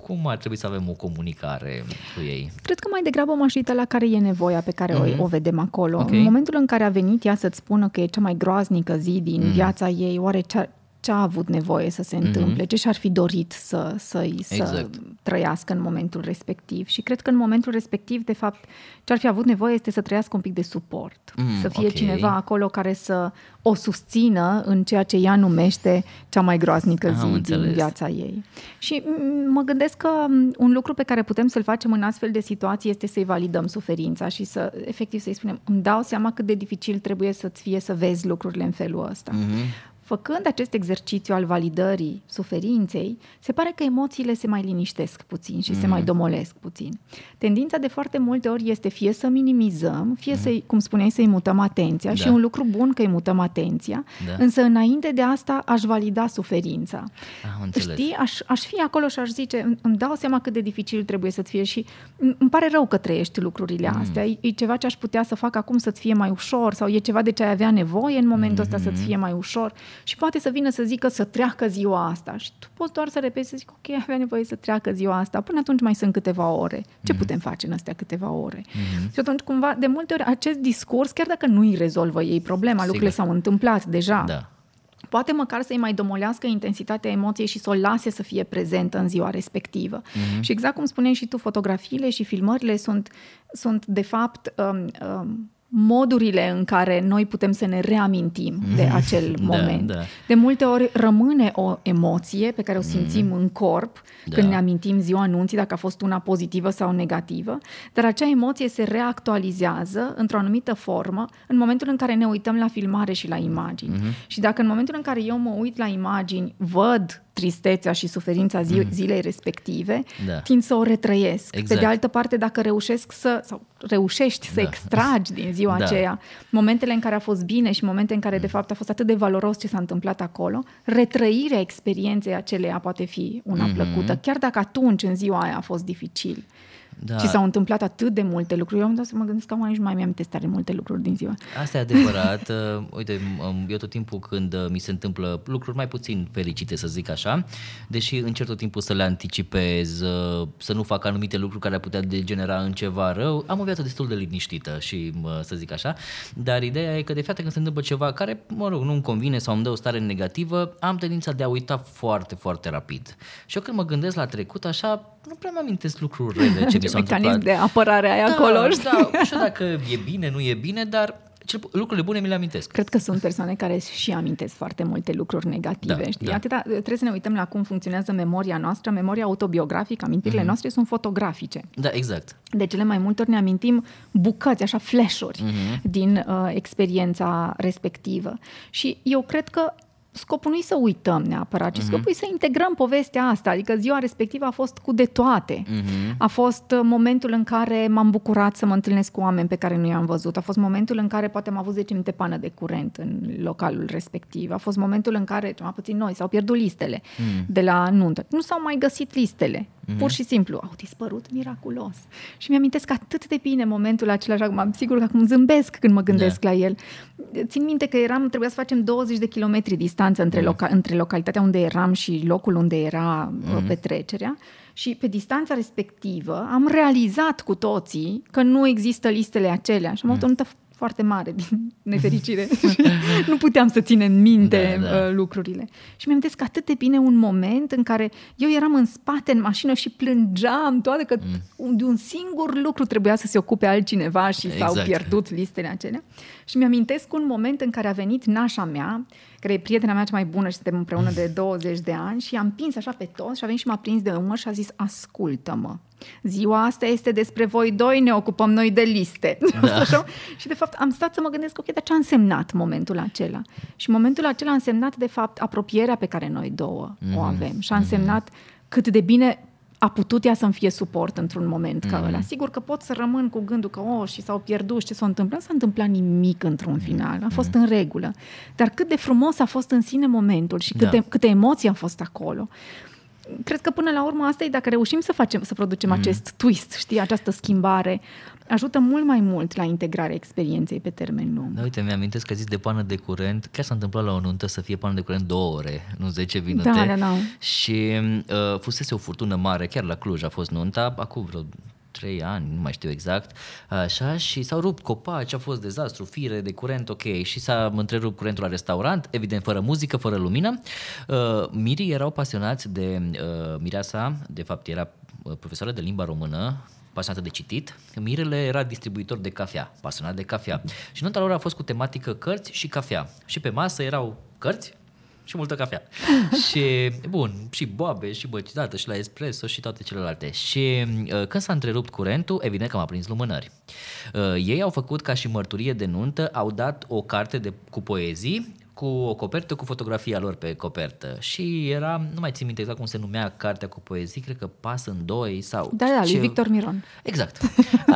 cum ar trebui să avem o comunicare cu ei? Cred că mai degrabă m-aș uita la care e nevoia pe care mm-hmm. o, o vedem acolo. Ok. În momentul în care a venit ea să-ți spună că e cea mai groaznică zi din Mm. viața ei, oare ce, ce a avut nevoie să se întâmple? Ce și-ar fi dorit să, să, să Mhm. Exact. trăiască în momentul respectiv? Și cred că în momentul respectiv, de fapt, ce ar fi avut nevoie este să trăiască un pic de suport. Mm, să fie ok. cineva acolo care să o susțină în ceea ce ea numește cea mai groaznică Am zi din înțeles. viața ei. Și m, mă gândesc că m, un lucru pe care putem să-l facem în astfel de situații este să-i validăm suferința și să, efectiv, să-i spunem, îmi dau seama cât de dificil trebuie să-ți fie să vezi lucrurile în felul ăsta. Mm-hmm. Făcând acest exercițiu al validării suferinței, se pare că emoțiile se mai liniștesc puțin și mm. se mai domolesc puțin. Tendința de foarte multe ori este fie să minimizăm, fie mm. să, cum spuneai, să-i mutăm atenția Da. și e un lucru bun că îi mutăm atenția, Da. însă înainte de asta aș valida suferința. Am înțeles. Știi, aș, aș fi acolo și aș zice, "Îmi- îmi dau seama cât de dificil trebuie să-ți fie și îmi îmi pare rău că trăiești lucrurile astea. E, e ceva ce aș putea să fac acum să-ți fie mai ușor sau e ceva de ce ai avea nevoie în momentul ăsta să-ți fie mai ușor și poate să vină să zică să treacă ziua asta și tu poți doar să repeți să zici, ok, ai avea nevoie să treacă ziua asta, până atunci mai sunt câteva ore. Ce putem face în astea câteva ore? Și atunci cumva, de multe ori, acest discurs, chiar dacă nu îi rezolvă ei problema, Sigur. lucrurile s-au întâmplat deja, Da. poate măcar să-i mai domolească intensitatea emoției și să o lase să fie prezentă în ziua respectivă. Mm-hmm. Și exact cum spuneai și tu, fotografiile și filmările sunt, sunt de fapt, um, um, modurile în care noi putem să ne reamintim de acel Da, moment. da. De multe ori rămâne o emoție pe care o simțim în corp Da. când ne amintim ziua anunții, dacă a fost una pozitivă sau negativă, dar acea emoție se reactualizează într-o anumită formă în momentul în care ne uităm la filmare și la imagini. Mm-hmm. Și dacă în momentul în care eu mă uit la imagini, văd tristețea și suferința zi- mm-hmm. zilei respective, Da. tind să o retrăiesc. Pe Exact. de altă parte, dacă reușesc să, sau reușești să Da. extragi din ziua Da. aceea momentele în care a fost bine și momente în care, de fapt, a fost atât de valoros ce s-a întâmplat acolo, retrăirea experienței aceleia poate fi una Mhm. mm-hmm. plăcută, chiar dacă atunci, în ziua aia, a fost dificil. Da. Și s-au întâmplat atât de multe lucruri. Eu am dat să mă gândesc că acum nici nu mai mi-am tare multe lucruri din ziua. Asta e adevărat. Uh, Uite, m- eu tot timpul când uh, mi se întâmplă lucruri mai puțin fericite, să zic așa, deși încerc tot timpul să le anticipez, uh, să nu fac anumite lucruri care ar putea degenera în ceva rău, am o viață destul de liniștită și, mă, să zic așa, dar ideea e că de fiecare când se întâmplă ceva care, mă rog, nu-mi convine sau îmi dă o stare negativă, am tendința de a uita foarte, foarte rapid. Și eu când mă gândesc la trecut, așa, nu prea mi amintesc lucruri rele ce mi Ce s-au mecanism întâmplat. de apărare ai acolo. Da, știi? da, nu știu dacă e bine, nu e bine, dar cel, pu- lucrurile bune mi le amintesc. Cred că sunt persoane care și amintesc foarte multe lucruri negative. Da, știi? da. Atâta, trebuie să ne uităm la cum funcționează memoria noastră. Memoria autobiografică, amintirile Mhm. mm-hmm. noastre sunt fotografice. Da, exact. De cele mai multe ori ne amintim bucăți, așa flash-uri Mhm. din uh, experiența respectivă. Și eu cred că scopul nu e să uităm neapărat, ci scopul e să integrăm povestea asta. Adică ziua respectivă a fost cu de toate. A fost uh, momentul în care m-am bucurat să mă întâlnesc cu oameni pe care nu i-am văzut. A fost momentul în care poate am avut 10 minute pană de curent în localul respectiv. A fost momentul în care, mai puțin noi, s-au pierdut listele de la nuntă. Nu s-au mai găsit listele. Pur și simplu, au dispărut miraculos. Și mi-amintesc atât de bine momentul acela, așa cum am sigur că acum zâmbesc când mă gândesc la el. Țin minte că eram, trebuia să facem 20 de kilometri distanță între, loca- între localitatea unde eram și locul unde era mm. petrecerea. Și pe distanța respectivă am realizat cu toții că nu există listele acelea. Și am avut o nuntă foarte mare, din nefericire. nu puteam să ținem minte Da, da. uh, lucrurile. Și mi-am că atât de bine un moment în care eu eram în spate în mașină și plângeam toate că mm. de un singur lucru trebuia să se ocupe altcineva și s-au Exact. pierdut listele acelea. Și mi-amintesc un moment în care a venit nașa mea, care e prietena mea cea mai bună și suntem împreună de 20 de ani și am pins așa pe toți și a venit și m-a prins de umăr și a zis, ascultă-mă, ziua asta este despre voi doi, ne ocupăm noi de liste. Da. Așa? Și de fapt am stat să mă gândesc, ok, dar ce a însemnat momentul acela? Și momentul acela a însemnat de fapt apropierea pe care noi două mm-hmm. o avem și a însemnat cât de bine a putut ea să-mi fie suport într-un moment ca ăla. Sigur că pot să rămân cu gândul că, oh, și s-au pierdut și ce s-a întâmplat, nu s-a întâmplat nimic într-un final, a fost în regulă. Dar cât de frumos a fost în sine momentul și câte, Da. câte emoții au fost acolo. Cred că până la urmă asta e dacă reușim să facem, să producem acest twist, știi, această schimbare, ajută mult mai mult la integrarea experienței pe termen lung. Da, uite, mi-amintesc că zis de pană de curent, chiar s-a întâmplat la o nuntă să fie pană de curent două ore, nu 10 minute. Da, da, da. Și uh, fusese o furtună mare, chiar la Cluj a fost nunta, acum vreo trei ani, nu mai știu exact, așa, și s-au rupt copaci, a fost dezastru, fire de curent, ok, și s-a întrerupt curentul la restaurant, evident fără muzică, fără lumină. Uh, mirii erau pasionați de uh, mireasa, de fapt era uh, profesoară de limba română, pasionată de citit. Mirele era distribuitor de cafea, pasionat de cafea. Și nunta lor a fost cu tematică cărți și cafea. Și pe masă erau cărți și multă cafea. și, bun, și boabe, și băcitată, și la espresso și toate celelalte. Și uh, când s-a întrerupt curentul, evident că m-a prins lumânări. Uh, ei au făcut ca și mărturie de nuntă, au dat o carte de, cu poezii cu o copertă cu fotografia lor pe copertă și era, nu mai țin minte exact cum se numea cartea cu poezii, cred că Pas în doi sau... Da, da, ce... lui Victor Miron. Exact.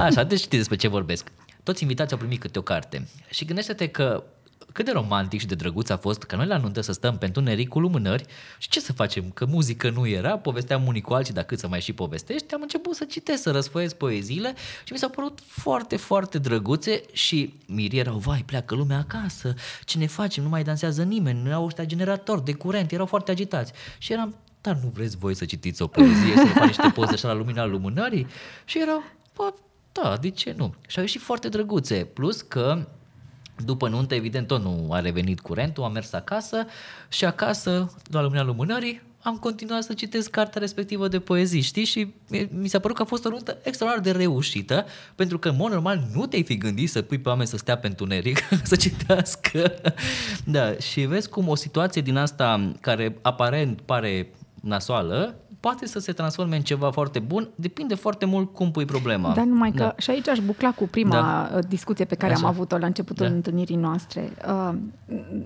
Așa, deci știți despre ce vorbesc. Toți invitații au primit câte o carte și gândește-te că cât de romantic și de drăguț a fost că noi la nuntă să stăm pentru neric cu lumânări și ce să facem? Că muzică nu era, povesteam unii cu alții, dar cât să mai și povestești, am început să citesc, să răsfoiesc poeziile și mi s-au părut foarte, foarte drăguțe și mirii erau, vai, pleacă lumea acasă, ce ne facem, nu mai dansează nimeni, nu au ăștia generator de curent, erau foarte agitați. Și eram, dar nu vreți voi să citiți o poezie, să ne faceți niște poze așa la lumina lumânării? Și erau, bă, da, de ce nu? Și au ieșit foarte drăguțe, plus că după nuntă, evident, tot nu a revenit curentul, am mers acasă și acasă, la lumina lumânării, am continuat să citesc cartea respectivă de poezii, știi? Și mi s-a părut că a fost o nuntă extraordinar de reușită, pentru că, în mod normal, nu te-ai fi gândit să pui pe oameni să stea pe întuneric, să citească. Da, și vezi cum o situație din asta, care aparent pare nasoală, poate să se transforme în ceva foarte bun, depinde foarte mult cum pui problema. Dar numai că da. și aici aș bucla cu prima da. Uh, discuție pe care Așa. am avut-o la începutul da. întâlnirii noastre. Uh,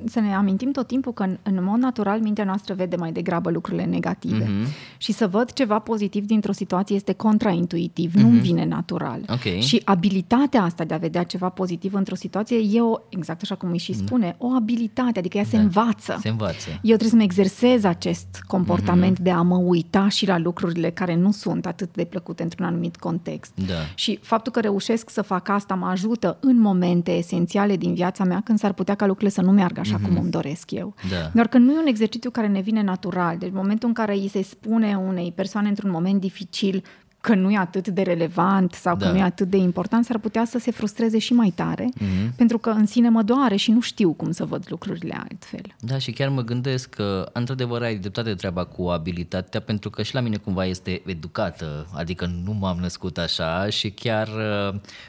să ne amintim tot timpul că în, în mod natural mintea noastră vede mai degrabă lucrurile negative. Mm-hmm. Și să văd ceva pozitiv dintr-o situație este contraintuitiv, mm-hmm. nu-mi vine natural. Okay. Și abilitatea asta de a vedea ceva pozitiv într-o situație e o, exact așa cum îi și mhm. spune, mm. o abilitate, adică ea da. se învață. Se învață. Eu trebuie să-mi exersez acest comportament mm-hmm. de a mă uita și la lucrurile care nu sunt atât de plăcute într-un anumit context. Da. Și faptul că reușesc să fac asta mă ajută în momente esențiale din viața mea când s-ar putea ca lucrurile să nu meargă așa mm-hmm. cum îmi doresc eu. Da. Doar că nu e un exercițiu care ne vine natural. Deci, în momentul în care îi se spune unei persoane într-un moment dificil că nu e atât de relevant sau da. că nu e atât de important, s-ar putea să se frustreze și mai tare, mm-hmm. pentru că în sine mă doare și nu știu cum să văd lucrurile altfel. Da, și chiar mă gândesc că, într-adevăr, ai dreptate treaba cu abilitatea, pentru că și la mine cumva este educată, adică nu m-am născut așa și chiar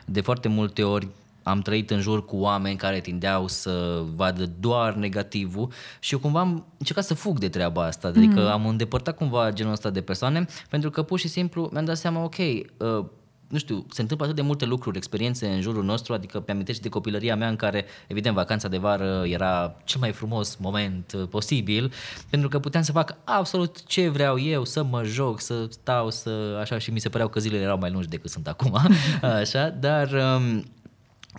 de foarte multe ori am trăit în jur cu oameni care tindeau să vadă doar negativul și eu cumva am încercat să fug de treaba asta, adică mm. am îndepărtat cumva genul ăsta de persoane pentru că pur și simplu mi-am dat seama, ok, uh, nu știu, se întâmplă atât de multe lucruri, experiențe în jurul nostru, adică pe amintești de copilăria mea în care, evident, vacanța de vară era cel mai frumos moment uh, posibil, pentru că puteam să fac absolut ce vreau eu, să mă joc, să stau, să așa și mi se păreau că zilele erau mai lungi decât sunt acum, așa, dar um,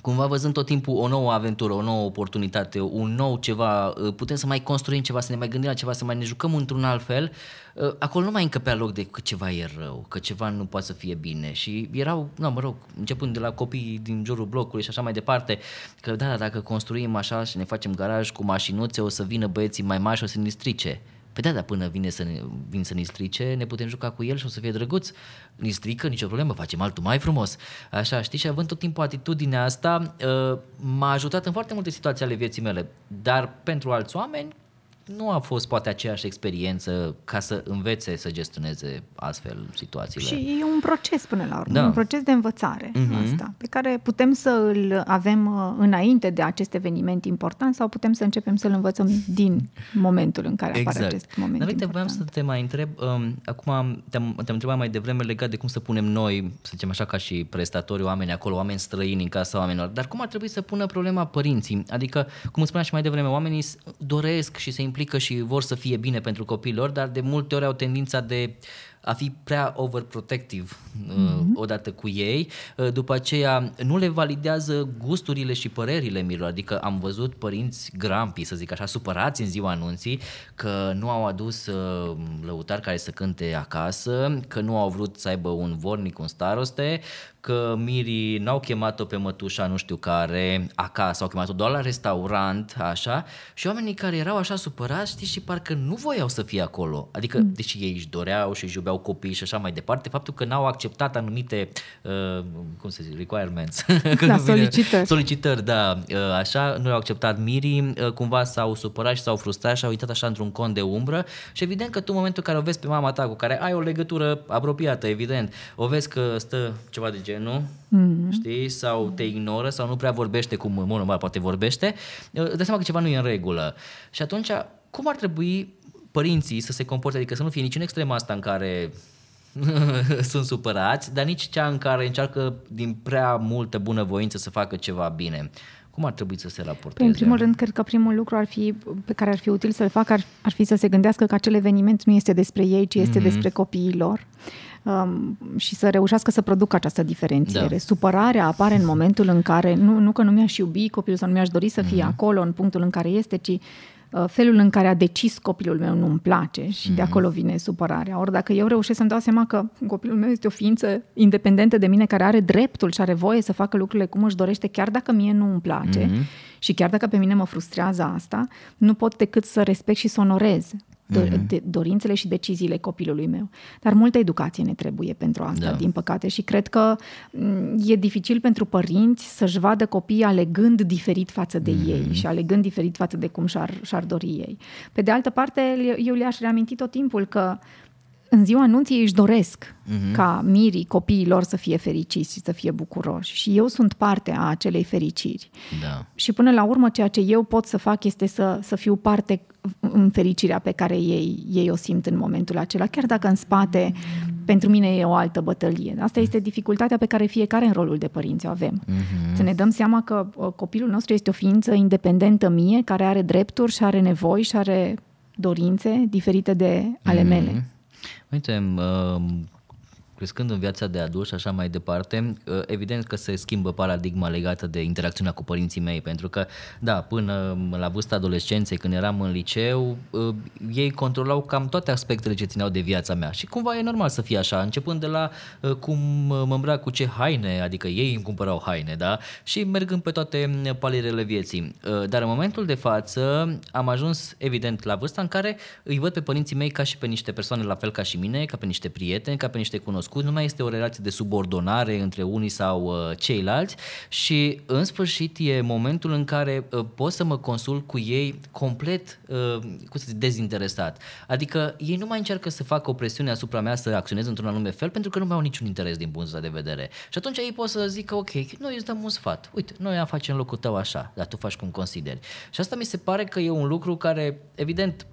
cumva văzând tot timpul o nouă aventură, o nouă oportunitate, un nou ceva, uh, putem să mai construim ceva, să ne mai gândim la ceva, să mai ne jucăm într-un alt fel, uh, acolo nu mai încăpea loc de că ceva e rău, că ceva nu poate să fie bine și erau, nu, mă rog, începând de la copii din jurul blocului și așa mai departe, că da, dacă construim așa și ne facem garaj cu mașinuțe, o să vină băieții mai mari și o să ne strice. Păi da, dar până vine să ne, vin să ne strice, ne putem juca cu el și o să fie drăguț. Ni strică, nicio problemă, facem altul mai frumos. Așa, știi, și având tot timpul atitudinea asta, uh, m-a ajutat în foarte multe situații ale vieții mele. Dar pentru alți oameni, nu a fost poate aceeași experiență ca să învețe să gestioneze astfel situațiile. Și e un proces până la urmă, da. un proces de învățare mm-hmm. asta, pe care putem să îl avem uh, înainte de acest eveniment important sau putem să începem să-l învățăm din momentul în care exact. apare acest moment Dar uite, voiam să te mai întreb, um, acum te-am, te-am întrebat mai devreme legat de cum să punem noi, să zicem așa ca și prestatori, oameni acolo, oameni străini în casa oamenilor, dar cum ar trebui să pună problema părinții? Adică, cum spuneam și mai devreme, oamenii doresc și se implică și vor să fie bine pentru copiilor, dar de multe ori au tendința de a fi prea overprotective mm-hmm. odată cu ei, uh, după aceea nu le validează gusturile și părerile mirilor, adică am văzut părinți grampi, să zic așa, supărați în ziua anunții că nu au adus uh, lăutari care să cânte acasă, că nu au vrut să aibă un vornic, un staroste, că mirii n-au chemat-o pe mătușa nu știu care acasă, au chemat-o doar la restaurant, așa, și oamenii care erau așa supărați, știi, și parcă nu voiau să fie acolo. Adică, mm. deși ei își doreau și își iubeau copii și așa mai departe, faptul că n-au acceptat anumite, uh, cum se zice, requirements. Da, solicitări. Solicitări, da, uh, așa, nu au acceptat mirii, uh, cumva s-au supărat și s-au frustrat și au uitat așa într-un con de umbră și evident că tu în momentul în care o vezi pe mama ta cu care ai o legătură apropiată, evident, o vezi că stă ceva de genul, mm-hmm. știi, sau te ignoră sau nu prea vorbește cum, mă, normal, poate vorbește, uh, îți dai seama că ceva nu e în regulă. Și atunci, cum ar trebui părinții să se comporte, adică să nu fie nici în extrema asta în care sunt supărați, dar nici cea în care încearcă din prea multă bunăvoință să facă ceva bine. Cum ar trebui să se raporteze? Păi, în primul rând, cred că primul lucru ar fi, pe care ar fi util să-l facă ar, ar fi să se gândească că acel eveniment nu este despre ei, ci este mm-hmm. despre copiii lor um, și să reușească să producă această diferențiere. Da. Supărarea apare în momentul în care, nu, nu că nu mi-aș iubi copilul sau nu mi-aș dori să fie mm-hmm. acolo în punctul în care este, ci Uh, felul în care a decis copilul meu nu-mi place și mm-hmm. de mhm. acolo vine supărarea. Ori dacă eu reușesc să-mi dau seama că copilul meu este o ființă independentă de mine care are dreptul și are voie să facă lucrurile cum își dorește, chiar dacă mie nu îmi place mm-hmm. și chiar dacă pe mine mă frustrează asta, nu pot decât să respect și să onorez do- mm-hmm. de, dorințele și deciziile copilului meu. Dar multă educație ne trebuie pentru asta, da. din păcate, și cred că mm, e dificil pentru părinți să-și vadă copiii alegând diferit față de mm-hmm. ei și alegând diferit față de cum și-ar, și-ar dori ei. Pe de altă parte, eu le-aș reaminti tot timpul că în ziua anunții își doresc uh-huh. ca mirii copiilor să fie fericiți și să fie bucuroși. Și eu sunt parte a acelei fericiri. Da. Și până la urmă ceea ce eu pot să fac este să, să fiu parte în fericirea pe care ei, ei o simt în momentul acela, chiar dacă în spate pentru mine e o altă bătălie. Asta este dificultatea pe care fiecare în rolul de părinți o avem. Uh-huh. Să ne dăm seama că uh, copilul nostru este o ființă independentă mie, care are drepturi și are nevoi și are dorințe diferite de ale uh-huh. mele. Uite, crescând în viața de adult și așa mai departe, uh, evident că se schimbă paradigma legată de interacțiunea cu părinții mei, pentru că, da, până la vârsta adolescenței, când eram în liceu, uh, ei controlau cam toate aspectele ce țineau de viața mea. Și cumva e normal să fie așa, începând de la uh, cum mă îmbrac cu ce haine, adică ei îmi cumpărau haine, da, și mergând pe toate palierele vieții. Dar în momentul de față am ajuns, evident, la vârsta în care îi văd pe părinții mei ca și pe niște persoane la fel ca și mine, ca pe niște prieteni, ca pe niște cunoscuți cunoscut, nu mai este o relație de subordonare între unii sau uh, ceilalți și în sfârșit e momentul în care uh, pot să mă consult cu ei complet, uh, cum să zic, dezinteresat. Adică ei nu mai încearcă să facă o presiune asupra mea să acționez într-un anume fel pentru că nu mai au niciun interes din punctul de vedere. Și atunci ei pot să zică, ok, noi îți dăm un sfat. Uite, noi am face în locul tău așa, dar tu faci cum consideri. Și asta mi se pare că e un lucru care, evident,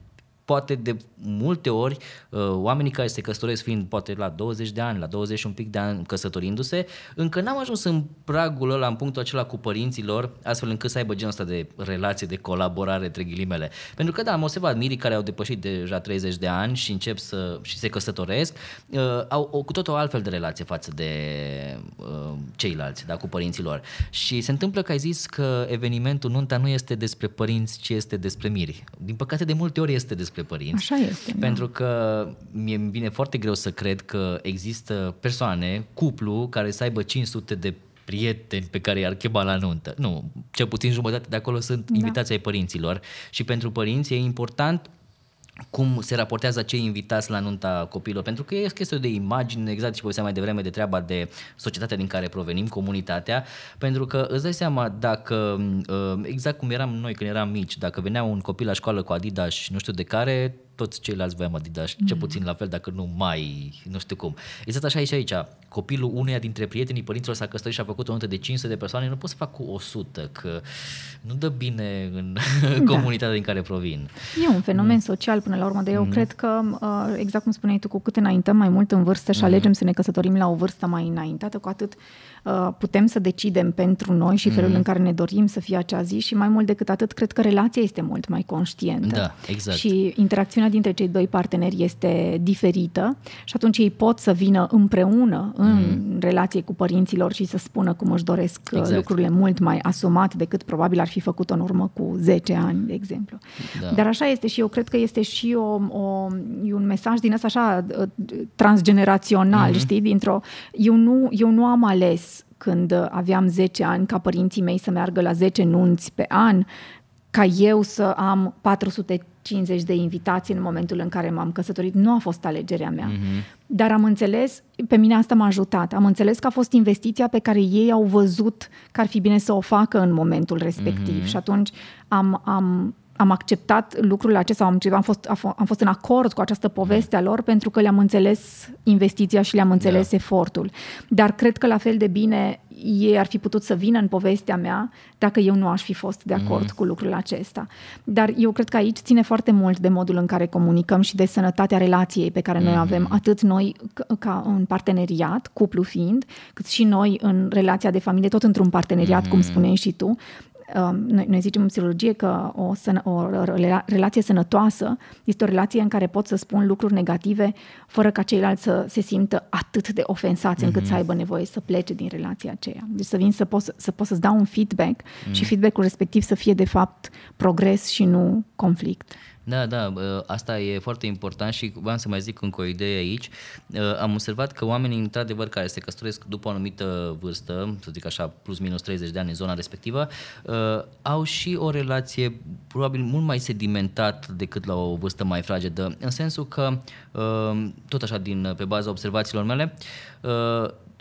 poate de multe ori uh, oamenii care se căsătoresc fiind poate la 20 de ani, la 20 și un pic de ani căsătorindu-se, încă n-am ajuns în pragul ăla, în punctul acela cu părinților, astfel încât să aibă genul ăsta de relație, de colaborare, între ghilimele. Pentru că da, am observat mirii care au depășit deja 30 de ani și încep să și se căsătoresc, uh, au o, cu tot o altfel de relație față de uh, ceilalți, da, cu părinților. Și se întâmplă că ai zis că evenimentul nunta nu este despre părinți, ci este despre miri. Din păcate, de multe ori este despre despre părinți. Așa este. Da. Pentru da. că mi-e vine foarte greu să cred că există persoane, cuplu, care să aibă 500 de prieteni pe care i-ar chema la nuntă. Nu, cel puțin jumătate de acolo sunt da. invitații ai părinților și pentru părinți e important cum se raportează cei invitați la nunta copiilor, pentru că e chestie de imagine, exact ce povesteam mai devreme, de treaba de societatea din care provenim, comunitatea, pentru că îți dai seama dacă, uh, exact cum eram noi când eram mici, dacă venea un copil la școală cu Adidas nu știu de care, toți ceilalți voiam Adidas, mm. ce puțin la fel, dacă nu mai, nu știu cum. Exact așa e și aici. Copilul uneia dintre prietenii părinților s-a căsătorit și a făcut o nuntă de 500 de persoane, nu pot să fac cu 100, că nu dă bine în da. comunitatea din care provin. E un fenomen mm. social până la urmă, dar eu mm. cred că, uh, exact cum spuneai tu, cu cât înaintăm mai mult în vârstă și mm. alegem să ne căsătorim la o vârstă mai înaintată, cu atât uh, putem să decidem pentru noi și felul mm-hmm. în care ne dorim să fie acea zi și mai mult decât atât, cred că relația este mult mai conștientă. Da, exact. Și interacțiunea dintre cei doi parteneri este diferită și atunci ei pot să vină împreună în mm. relație cu părinților și să spună cum își doresc uh, exact. lucrurile mult mai asumat decât probabil ar fi făcut în urmă cu 10 ani, de exemplu. Da. Dar așa este și eu cred că este și o, o, un mesaj din asta așa uh, transgenerațional, mm-hmm. știi, dintr-o... Eu nu, eu nu am ales când aveam 10 ani ca părinții mei să meargă la 10 nunți pe an, ca eu să am 450 de invitații în momentul în care m-am căsătorit. Nu a fost alegerea mea. Mm-hmm. Dar am înțeles, pe mine asta m-a ajutat, am înțeles că a fost investiția pe care ei au văzut că ar fi bine să o facă în momentul respectiv. Mm-hmm. Și atunci am, am am acceptat lucrurile acestea, am, am, fost, am fost în acord cu această poveste a lor pentru că le-am înțeles investiția și le-am înțeles da. efortul. Dar cred că la fel de bine ei ar fi putut să vină în povestea mea dacă eu nu aș fi fost de acord mm. cu lucrul acesta. Dar eu cred că aici ține foarte mult de modul în care comunicăm și de sănătatea relației pe care mm. noi avem, atât noi ca în parteneriat, cuplu fiind, cât și noi în relația de familie, tot într-un parteneriat, mm. cum spuneai și tu, Um, noi, noi zicem în psihologie că o, o relație sănătoasă este o relație în care pot să spun lucruri negative fără ca ceilalți să se simtă atât de ofensați mm-hmm. încât să mhm. aibă nevoie să plece din relația aceea. Deci să vin să pot să, pot să-ți dau un feedback mm-hmm. și feedback-ul respectiv să fie de fapt progres și nu conflict. Da, da, asta e foarte important și vreau să mai zic încă o idee aici. Am observat că oamenii, într-adevăr, care se căsătoresc după o anumită vârstă, să zic așa, plus minus 30 de ani în zona respectivă, au și o relație probabil mult mai sedimentat decât la o vârstă mai fragedă, în sensul că, tot așa, din, pe baza observațiilor mele,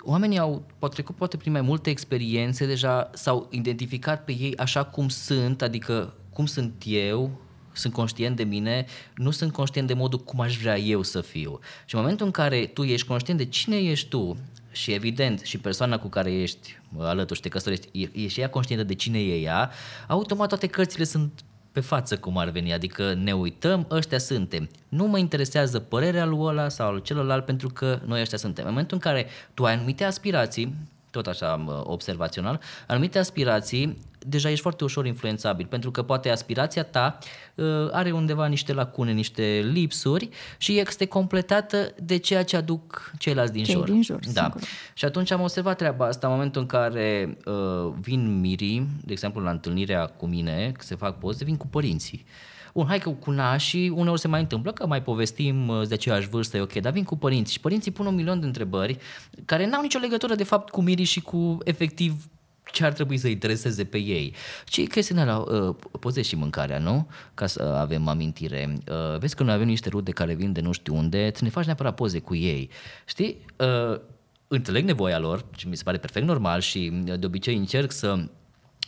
oamenii au poate trecut poate prin mai multe experiențe, deja s-au identificat pe ei așa cum sunt, adică cum sunt eu, sunt conștient de mine, nu sunt conștient de modul cum aș vrea eu să fiu. Și în momentul în care tu ești conștient de cine ești tu și evident și persoana cu care ești alături și te căsătorești, e și ea conștientă de cine e ea, automat toate cărțile sunt pe față cum ar veni, adică ne uităm, ăștia suntem. Nu mă interesează părerea lui ăla sau al celălalt pentru că noi ăștia suntem. În momentul în care tu ai anumite aspirații, tot așa observațional, anumite aspirații, deja ești foarte ușor influențabil, pentru că poate aspirația ta uh, are undeva niște lacune, niște lipsuri și este completată de ceea ce aduc ceilalți din Cei jur. din jur, da. Sigur. Și atunci am observat treaba asta în momentul în care uh, vin mirii, de exemplu la întâlnirea cu mine, că se fac poze, vin cu părinții. Bun, hai că cu nașii uneori se mai întâmplă că mai povestim uh, de aceeași vârstă, e ok, dar vin cu părinți și părinții pun un milion de întrebări care n-au nicio legătură de fapt cu mirii și cu efectiv ce ar trebui să intereseze pe ei. Și chestiunea la uh, poze și mâncarea, nu? Ca să avem amintire. Uh, vezi că noi avem niște rude care vin de nu știu unde, să ne faci neapărat poze cu ei. Știi? Uh, înțeleg nevoia lor, și mi se pare perfect normal și uh, de obicei încerc să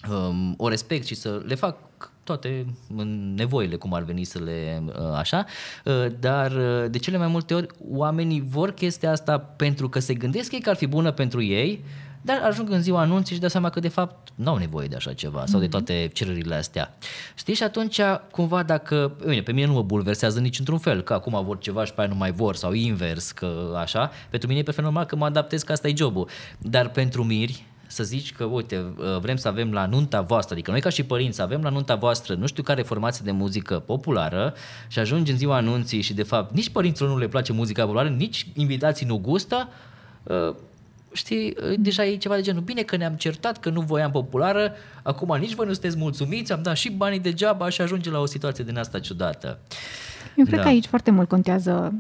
um, o respect și să le fac toate nevoile, cum ar veni să le uh, așa, uh, dar uh, de cele mai multe ori oamenii vor chestia asta pentru că se gândesc ei că ar fi bună pentru ei, dar ajung în ziua anunții și dă seama că de fapt nu au nevoie de așa ceva sau de mhm. toate cererile astea. Știi? Și atunci, cumva, dacă, bine, pe mine nu mă bulversează nici într-un fel, că acum vor ceva și pe aia nu mai vor sau invers, că așa, pentru mine e perfect normal că mă adaptez că asta e jobul. Dar pentru miri, să zici că, uite, uh, vrem să avem la nunta voastră, adică noi ca și părinți avem la nunta voastră nu știu care formație de muzică populară și ajungi în ziua anunții și de fapt nici părinților nu le place muzica populară, nici invitații nu gustă, uh, știi, uh, deja e ceva de genul, bine că ne-am certat, că nu voiam populară, acum nici voi nu sunteți mulțumiți, am dat și banii degeaba și ajunge la o situație din asta ciudată. Eu cred da. că aici foarte mult contează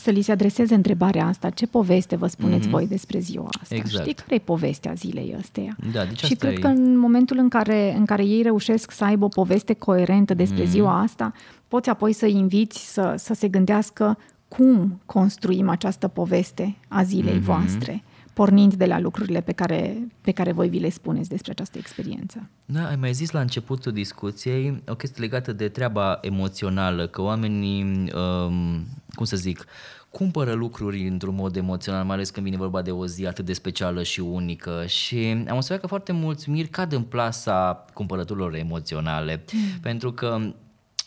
să li se adreseze întrebarea asta, ce poveste vă spuneți mm-hmm. voi despre ziua asta? Exact. Știi care e povestea zilei ăsteia? Da, deci și cred e... că în momentul în care, în care ei reușesc să aibă o poveste coerentă despre mm-hmm. ziua asta, poți apoi să inviți să, să se gândească cum construim această poveste a zilei mm-hmm. voastre pornind de la lucrurile pe care, pe care voi vi le spuneți despre această experiență. Da, ai mai zis la începutul discuției o chestie legată de treaba emoțională, că oamenii, um, cum să zic, cumpără lucruri într-un mod emoțional, mai ales când vine vorba de o zi atât de specială și unică și am observat că foarte mulți miri cad în plasa cumpărăturilor emoționale, mm. pentru că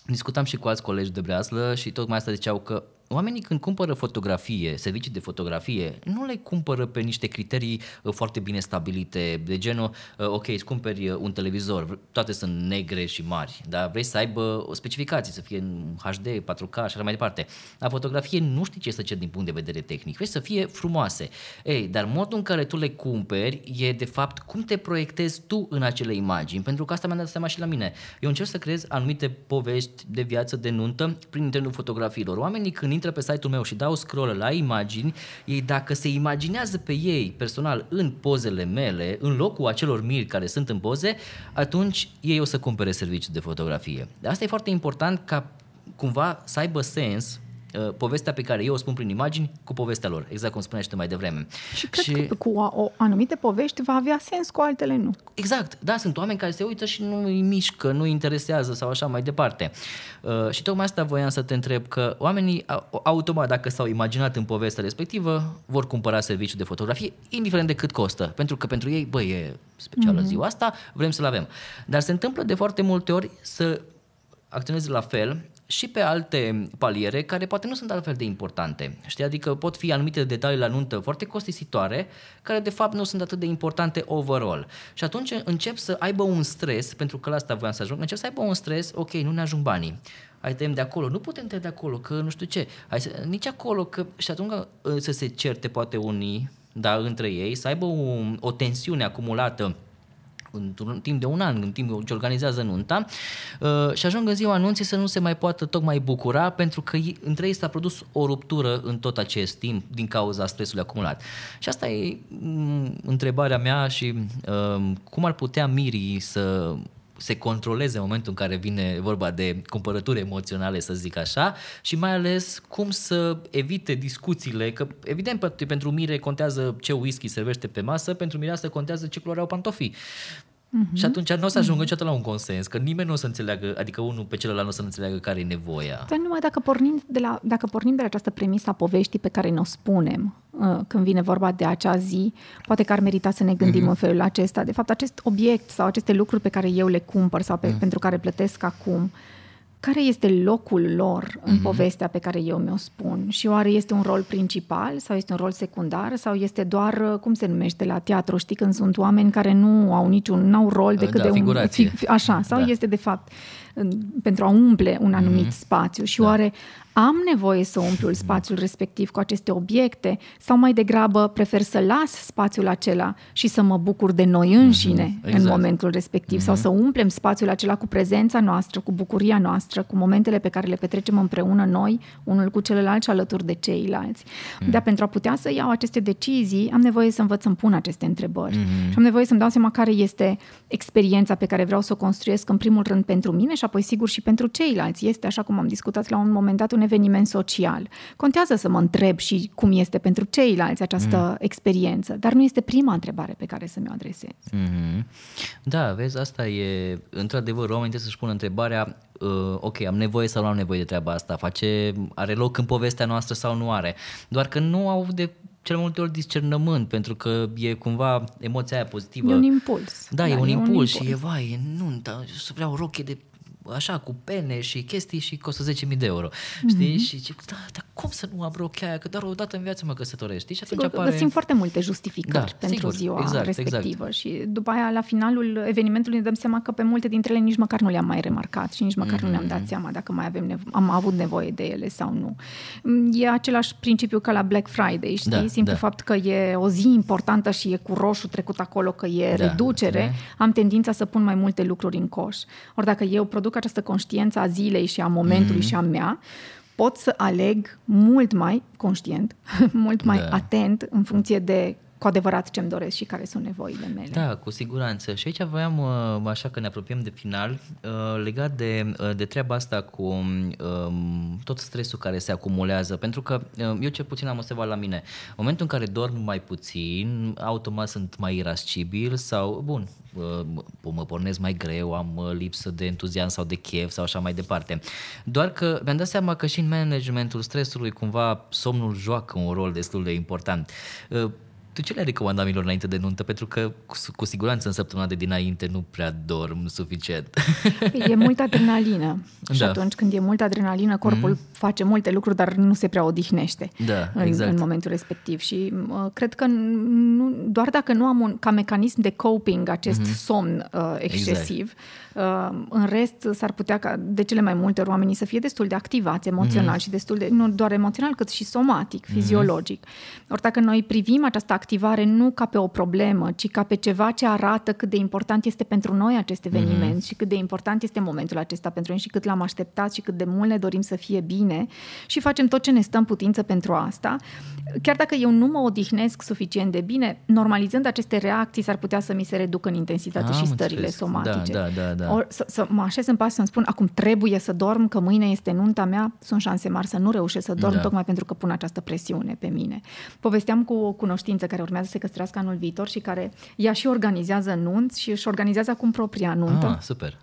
discutam și cu alți colegi de breaslă și tocmai asta ziceau că oamenii când cumpără fotografie, servicii de fotografie, nu le cumpără pe niște criterii uh, foarte bine stabilite, de genul, uh, ok, îți cumperi uh, un televizor, toate sunt negre și mari, dar vrei să aibă o specificație, să fie în HD, 4K și așa mai departe. La fotografie nu știi ce să cer din punct de vedere tehnic, vrei să fie frumoase. Ei, dar modul în care tu le cumperi e de fapt cum te proiectezi tu în acele imagini, pentru că asta mi-a dat seama și la mine. Eu încerc să creez anumite povești de viață de nuntă prin intermediul fotografiilor. Oamenii când intră pe site-ul meu și dau scroll la imagini, ei dacă se imaginează pe ei personal în pozele mele, în locul acelor miri care sunt în poze, atunci ei o să cumpere serviciu de fotografie. De asta e foarte important ca cumva să aibă sens Uh, povestea pe care eu o spun prin imagini cu povestea lor, exact cum spuneai și tu mai devreme. Și cred și... că cu o, o anumite povești va avea sens, cu altele nu. Exact, da, sunt oameni care se uită și nu îi mișcă, nu îi interesează sau așa mai departe. Uh, și tocmai asta voiam să te întreb, că oamenii automat, dacă s-au imaginat în povestea respectivă, vor cumpăra serviciul de fotografie, indiferent de cât costă, pentru că pentru ei, băi, e specială mm-hmm. ziua asta, vrem să-l avem. Dar se întâmplă de foarte multe ori să acționeze la fel și pe alte paliere care poate nu sunt altfel de importante. Știi? Adică pot fi anumite detalii la nuntă foarte costisitoare care de fapt nu sunt atât de importante overall. Și atunci încep să aibă un stres, pentru că la asta voiam să ajung, încep să aibă un stres, ok, nu ne ajung banii. Hai tăiem de acolo, nu putem tăia de acolo, că nu știu ce. Hai să, nici acolo, că și atunci uh, să se certe poate unii, da, între ei, să aibă o, o tensiune acumulată într-un timp de un an, în timp ce organizează nunta uh, și ajung în ziua anunții să nu se mai poată tocmai bucura pentru că între ei s-a produs o ruptură în tot acest timp din cauza stresului acumulat. Și asta e mm, întrebarea mea și uh, cum ar putea mirii să se controleze în momentul în care vine vorba de cumpărături emoționale, să zic așa, și mai ales cum să evite discuțiile, că evident pentru mire contează ce whisky servește pe masă, pentru mireasă contează ce culoare au pantofii. Mm-hmm. Și atunci nu o să ajungă mm-hmm. niciodată la un consens, că nimeni nu o să înțeleagă, adică unul pe celălalt nu o să înțeleagă care e nevoia. Dar numai dacă pornim de la, dacă pornim de la această premisă a poveștii pe care ne-o spunem uh, când vine vorba de acea zi, poate că ar merita să ne gândim mm-hmm. în felul acesta. De fapt, acest obiect sau aceste lucruri pe care eu le cumpăr sau pe, mm. pentru care plătesc acum, uh, care este locul lor în mm-hmm. povestea pe care eu mi-o spun și oare este un rol principal sau este un rol secundar sau este doar, cum se numește la teatru, știi, când sunt oameni care nu au niciun, nu au rol decât da, de figurație. un... Fi, așa, sau da. este de fapt pentru a umple un anumit mm-hmm. spațiu și da. oare am nevoie să umplu spațiul respectiv cu aceste obiecte sau mai degrabă prefer să las spațiul acela și să mă bucur de noi înșine mm-hmm. exact. în momentul respectiv mm-hmm. sau să umplem spațiul acela cu prezența noastră, cu bucuria noastră, cu momentele pe care le petrecem împreună noi, unul cu celălalt și alături de ceilalți. Mm-hmm. Dar pentru a putea să iau aceste decizii, am nevoie să învăț să-mi pun aceste întrebări mm-hmm. și am nevoie să-mi dau seama care este experiența pe care vreau să o construiesc în primul rând pentru mine și apoi sigur și pentru ceilalți. Este, așa cum am discutat la un moment dat, un eveniment social. Contează să mă întreb și cum este pentru ceilalți această mm. experiență, dar nu este prima întrebare pe care să mi-o adresez. Mm-hmm. Da, vezi, asta e, într-adevăr, oamenii trebuie să-și pună întrebarea, uh, ok, am nevoie sau nu am nevoie de treaba asta, face, are loc în povestea noastră sau nu are, doar că nu au de cel multe ori discernământ, pentru că e cumva emoția aia pozitivă. E un impuls. Da, da e, un, e impuls un impuls și e, vai, e nunta, să vreau roche de așa, cu pene și chestii și costă 10.000 de euro. Mm-hmm. Știi? Și zic, da, dar cum să nu am rochea aia? Că doar o dată în viață mă căsătoresc. Știi? Și atunci Sigur, apare... Găsim foarte multe justificări da, pentru sigur, ziua exact, respectivă exact. și după aia, la finalul evenimentului, ne dăm seama că pe multe dintre ele nici măcar nu le-am mai remarcat și nici măcar mm-hmm. nu ne-am dat mhm. seama dacă mai avem nevo- am avut nevoie de ele sau nu. E același principiu ca la Black Friday, știi? Da, Simplu da. fapt că e o zi importantă și e cu roșu trecut acolo, că e da, reducere, da. am tendința să pun mai multe lucruri în coș. Ori dacă eu produc această conștiință experiența zilei și a momentului mm-hmm. și a mea, pot să aleg mult mai conștient, mult mai da. atent în funcție de cu adevărat ce-mi doresc și care sunt nevoile mele. Da, cu siguranță. Și aici voiam, uh, așa că ne apropiem de final, uh, legat de, uh, de treaba asta cu um, tot stresul care se acumulează, pentru că eu cel puțin am observat la mine, în momentul în care dorm mai puțin, automat sunt mai irascibil sau, bun, mă pornesc mai greu, am lipsă de entuziasm sau de chef sau așa mai departe. Doar că mi-am dat seama că și în managementul stresului cumva somnul joacă un rol destul de important tu ce le recomand oamenilor înainte de nuntă? Pentru că cu, cu siguranță în săptămâna de dinainte nu prea dorm suficient. E multă adrenalină. Da. Și atunci când e multă adrenalină, corpul mm. face multe lucruri, dar nu se prea odihnește da, în, exact. în momentul respectiv. Și uh, cred că nu, doar dacă nu am un, ca mecanism de coping acest mm-hmm. somn uh, excesiv, exact Uh, în rest, s-ar putea ca de cele mai multe ori oamenii să fie destul de activați emoțional mm-hmm. și destul de, nu doar emoțional, cât și somatic, mhm. fiziologic. Mm-hmm. Ori dacă noi privim această activare nu ca pe o problemă, ci ca pe ceva ce arată cât de important este pentru noi acest eveniment mm-hmm. și cât de important este momentul acesta pentru noi și cât l-am așteptat și cât de mult ne dorim să fie bine și facem tot ce ne stă în putință pentru asta, chiar dacă eu nu mă odihnesc suficient de bine, normalizând aceste reacții s-ar putea să mi se reducă în intensitate Am și stările înțeles. somatice. Da, da, da, da. Or, să, să mă așez în pas să-mi spun acum trebuie să dorm, că mâine este nunta mea, sunt șanse mari să nu reușesc să dorm, da. tocmai pentru că pun această presiune pe mine. Povesteam cu o cunoștință care urmează să se căsătorească anul viitor și care ea și organizează nunți și își organizează acum propria nuntă. Ah, super.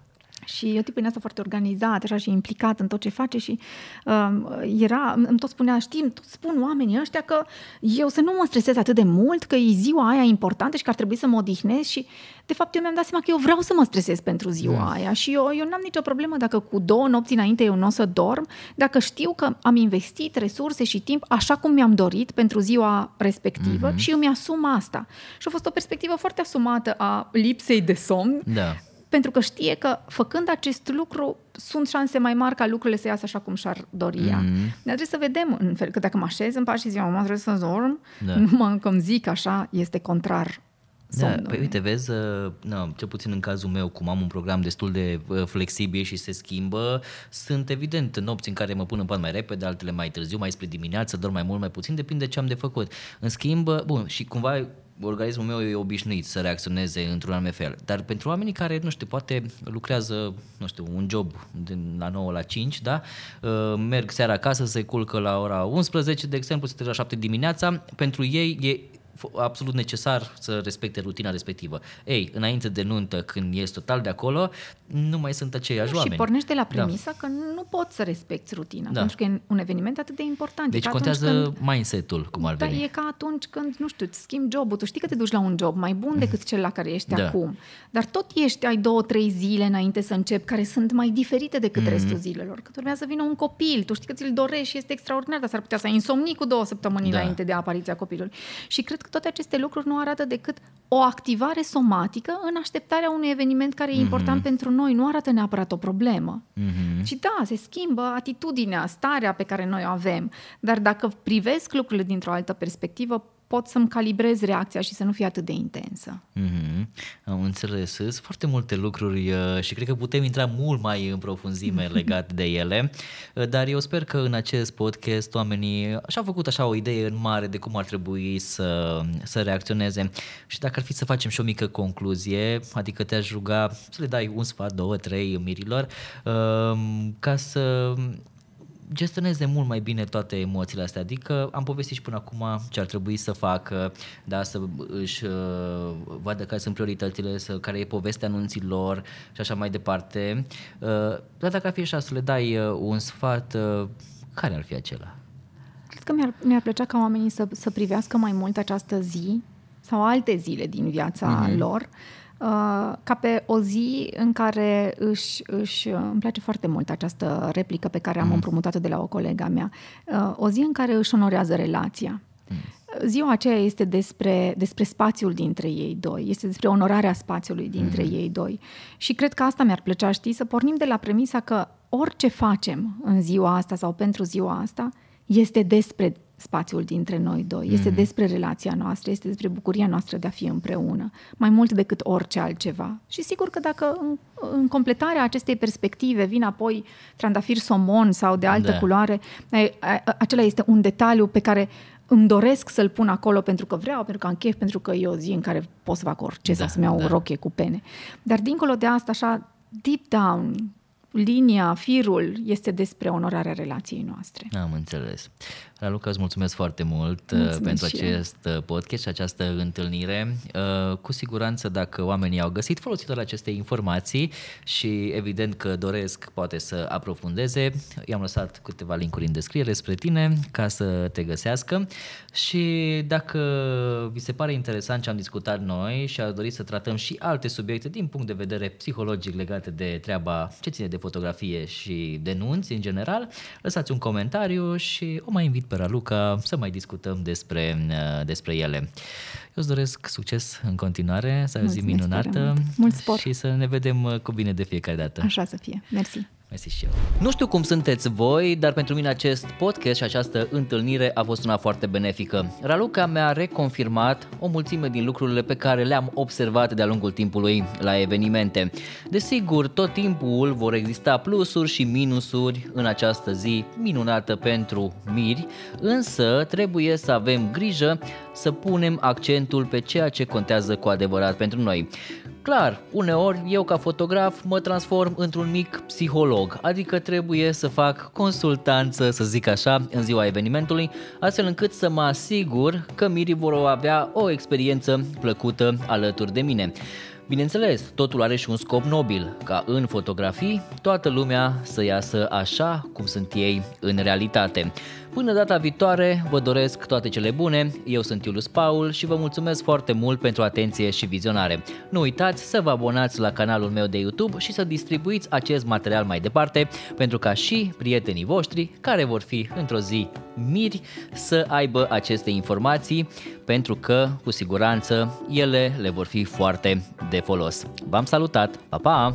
Și eu tipul din asta foarte organizat, așa și implicat în tot ce face și uh, era, îmi tot spunea, știm, tot spun oamenii ăștia că eu să nu mă stresez atât de mult, că e ziua aia importantă și că ar trebui să mă odihnesc și de fapt eu mi-am dat seama că eu vreau să mă stresez pentru ziua mm. aia și eu, eu n-am nicio problemă dacă cu două nopți înainte eu nu o să dorm, dacă știu că am investit resurse și timp așa cum mi-am dorit pentru ziua respectivă mm-hmm. și eu mi-asum asta. Și a fost o perspectivă foarte asumată a lipsei de somn, da pentru că știe că făcând acest lucru sunt șanse mai mari ca lucrurile să iasă așa cum și-ar dori ea. Mm-hmm. Dar trebuie să vedem în fel, că dacă mă așez în pași și ziua, mă trebuie să dorm, da. numai că îmi zic așa, este contrar da, păi uite, vezi, uh, na, cel puțin în cazul meu, cum am un program destul de uh, flexibil și se schimbă, sunt evident nopți în care mă pun în pat mai repede, altele mai târziu, mai spre dimineață, dorm mai mult, mai puțin, depinde de ce am de făcut. În schimb, uh, bun, și cumva organismul meu e obișnuit să reacționeze într-un anume fel. Dar pentru oamenii care, nu știu, poate lucrează, nu știu, un job din la 9 la 5, da? merg seara acasă, se culcă la ora 11, de exemplu, se trece la 7 dimineața, pentru ei e absolut necesar să respecte rutina respectivă. Ei, înainte de nuntă, când ești total de acolo, nu mai sunt aceiași oameni. Și pornești de la da. premisa da. că nu poți să respecti rutina, da. pentru că e un eveniment atât de important. Deci contează când, mindset-ul, cum ar da, veni. e ca atunci când, nu știu, îți schimbi jobul. Tu știi că te duci la un job mai bun mm. decât cel la care ești da. acum. Dar tot ești, ai două, trei zile înainte să începi, care sunt mai diferite decât mm. restul zilelor. Că urmează să vină un copil, tu știi că ți-l dorești și este extraordinar, dar s-ar putea să ai insomnii cu două săptămâni da. înainte de apariția copilului. Și cred că toate aceste lucruri nu arată decât o activare somatică în așteptarea unui eveniment care e mm-hmm. important pentru noi. Nu arată neapărat o problemă. Mm-hmm. Și da, se schimbă atitudinea, starea pe care noi o avem. Dar dacă privesc lucrurile dintr-o altă perspectivă, pot să-mi calibrez reacția și să nu fie atât de intensă. Mm-hmm. Am înțeles. Sunt foarte multe lucruri uh, și cred că putem intra mult mai în profunzime legate de ele, uh, dar eu sper că în acest podcast oamenii și-au făcut așa o idee în mare de cum ar trebui să, să reacționeze și dacă ar fi să facem și o mică concluzie, adică te-aș ruga să le dai un sfat, două, trei mirilor, uh, ca să gestioneze mult mai bine toate emoțiile astea. Adică am povestit și până acum ce ar trebui să facă, da, să își uh, vadă care sunt prioritățile, să, care e povestea anunților și așa mai departe. Uh, dar dacă ar fi așa să le dai uh, un sfat, uh, care ar fi acela? Cred că mi-ar, mi-ar plăcea ca oamenii să, să privească mai mult această zi sau alte zile din viața mm-hmm. lor uh, Uh, ca pe o zi în care își, își... Uh, îmi place foarte mult această replică pe care am mm. împrumutat-o de la o colega mea. Uh, o zi în care își onorează relația. Mm. Ziua aceea este despre, despre spațiul dintre ei doi, este despre onorarea spațiului dintre mm. ei doi. Și cred că asta mi-ar plăcea, știi, să pornim de la premisa că orice facem în ziua asta sau pentru ziua asta este despre spațiul dintre noi doi. Este mm-hmm. despre relația noastră, este despre bucuria noastră de a fi împreună, mai mult decât orice altceva. Și sigur că dacă în, în completarea acestei perspective vin apoi trandafir somon sau de altă da. culoare, acela este un detaliu pe care îmi doresc să-l pun acolo pentru că vreau, pentru că am chef, pentru că e o zi în care pot să fac orice da, sau să-mi iau da. o rochie cu pene. Dar dincolo de asta, așa, deep down, linia, firul este despre onorarea relației noastre. Am înțeles. Raluca, îți mulțumesc foarte mult uh, mulțumesc pentru și acest eu. podcast și această întâlnire. Uh, cu siguranță dacă oamenii au găsit folositoare aceste informații și evident că doresc poate să aprofundeze, i-am lăsat câteva linkuri în descriere spre tine ca să te găsească și dacă vi se pare interesant ce am discutat noi și ar dori să tratăm și alte subiecte din punct de vedere psihologic legate de treaba ce ține de fotografie și denunți în general, lăsați un comentariu și o mai invit pe Raluca să mai discutăm despre, uh, despre ele. Eu îți doresc succes în continuare, să ai o zi minunată mult. Mult spor. și să ne vedem uh, cu bine de fiecare dată. Așa să fie. Mersi. Mersi și eu. Nu știu cum sunteți voi, dar pentru mine acest podcast și această întâlnire a fost una foarte benefică. Raluca mi-a reconfirmat o mulțime din lucrurile pe care le-am observat de-a lungul timpului la evenimente. Desigur, tot timpul vor exista plusuri și minusuri în această zi minunată pentru miri, însă trebuie să avem grijă să punem accentul pe ceea ce contează cu adevărat pentru noi. Clar, uneori eu ca fotograf mă transform într-un mic psiholog, adică trebuie să fac consultanță, să zic așa, în ziua evenimentului, astfel încât să mă asigur că mirii vor avea o experiență plăcută alături de mine. Bineînțeles, totul are și un scop nobil, ca în fotografii toată lumea să iasă așa cum sunt ei în realitate. Până data viitoare, vă doresc toate cele bune, eu sunt Iulus Paul și vă mulțumesc foarte mult pentru atenție și vizionare. Nu uitați să vă abonați la canalul meu de YouTube și să distribuiți acest material mai departe, pentru ca și prietenii voștri, care vor fi într-o zi miri, să aibă aceste informații, pentru că, cu siguranță, ele le vor fi foarte de folos. V-am salutat! Pa, pa!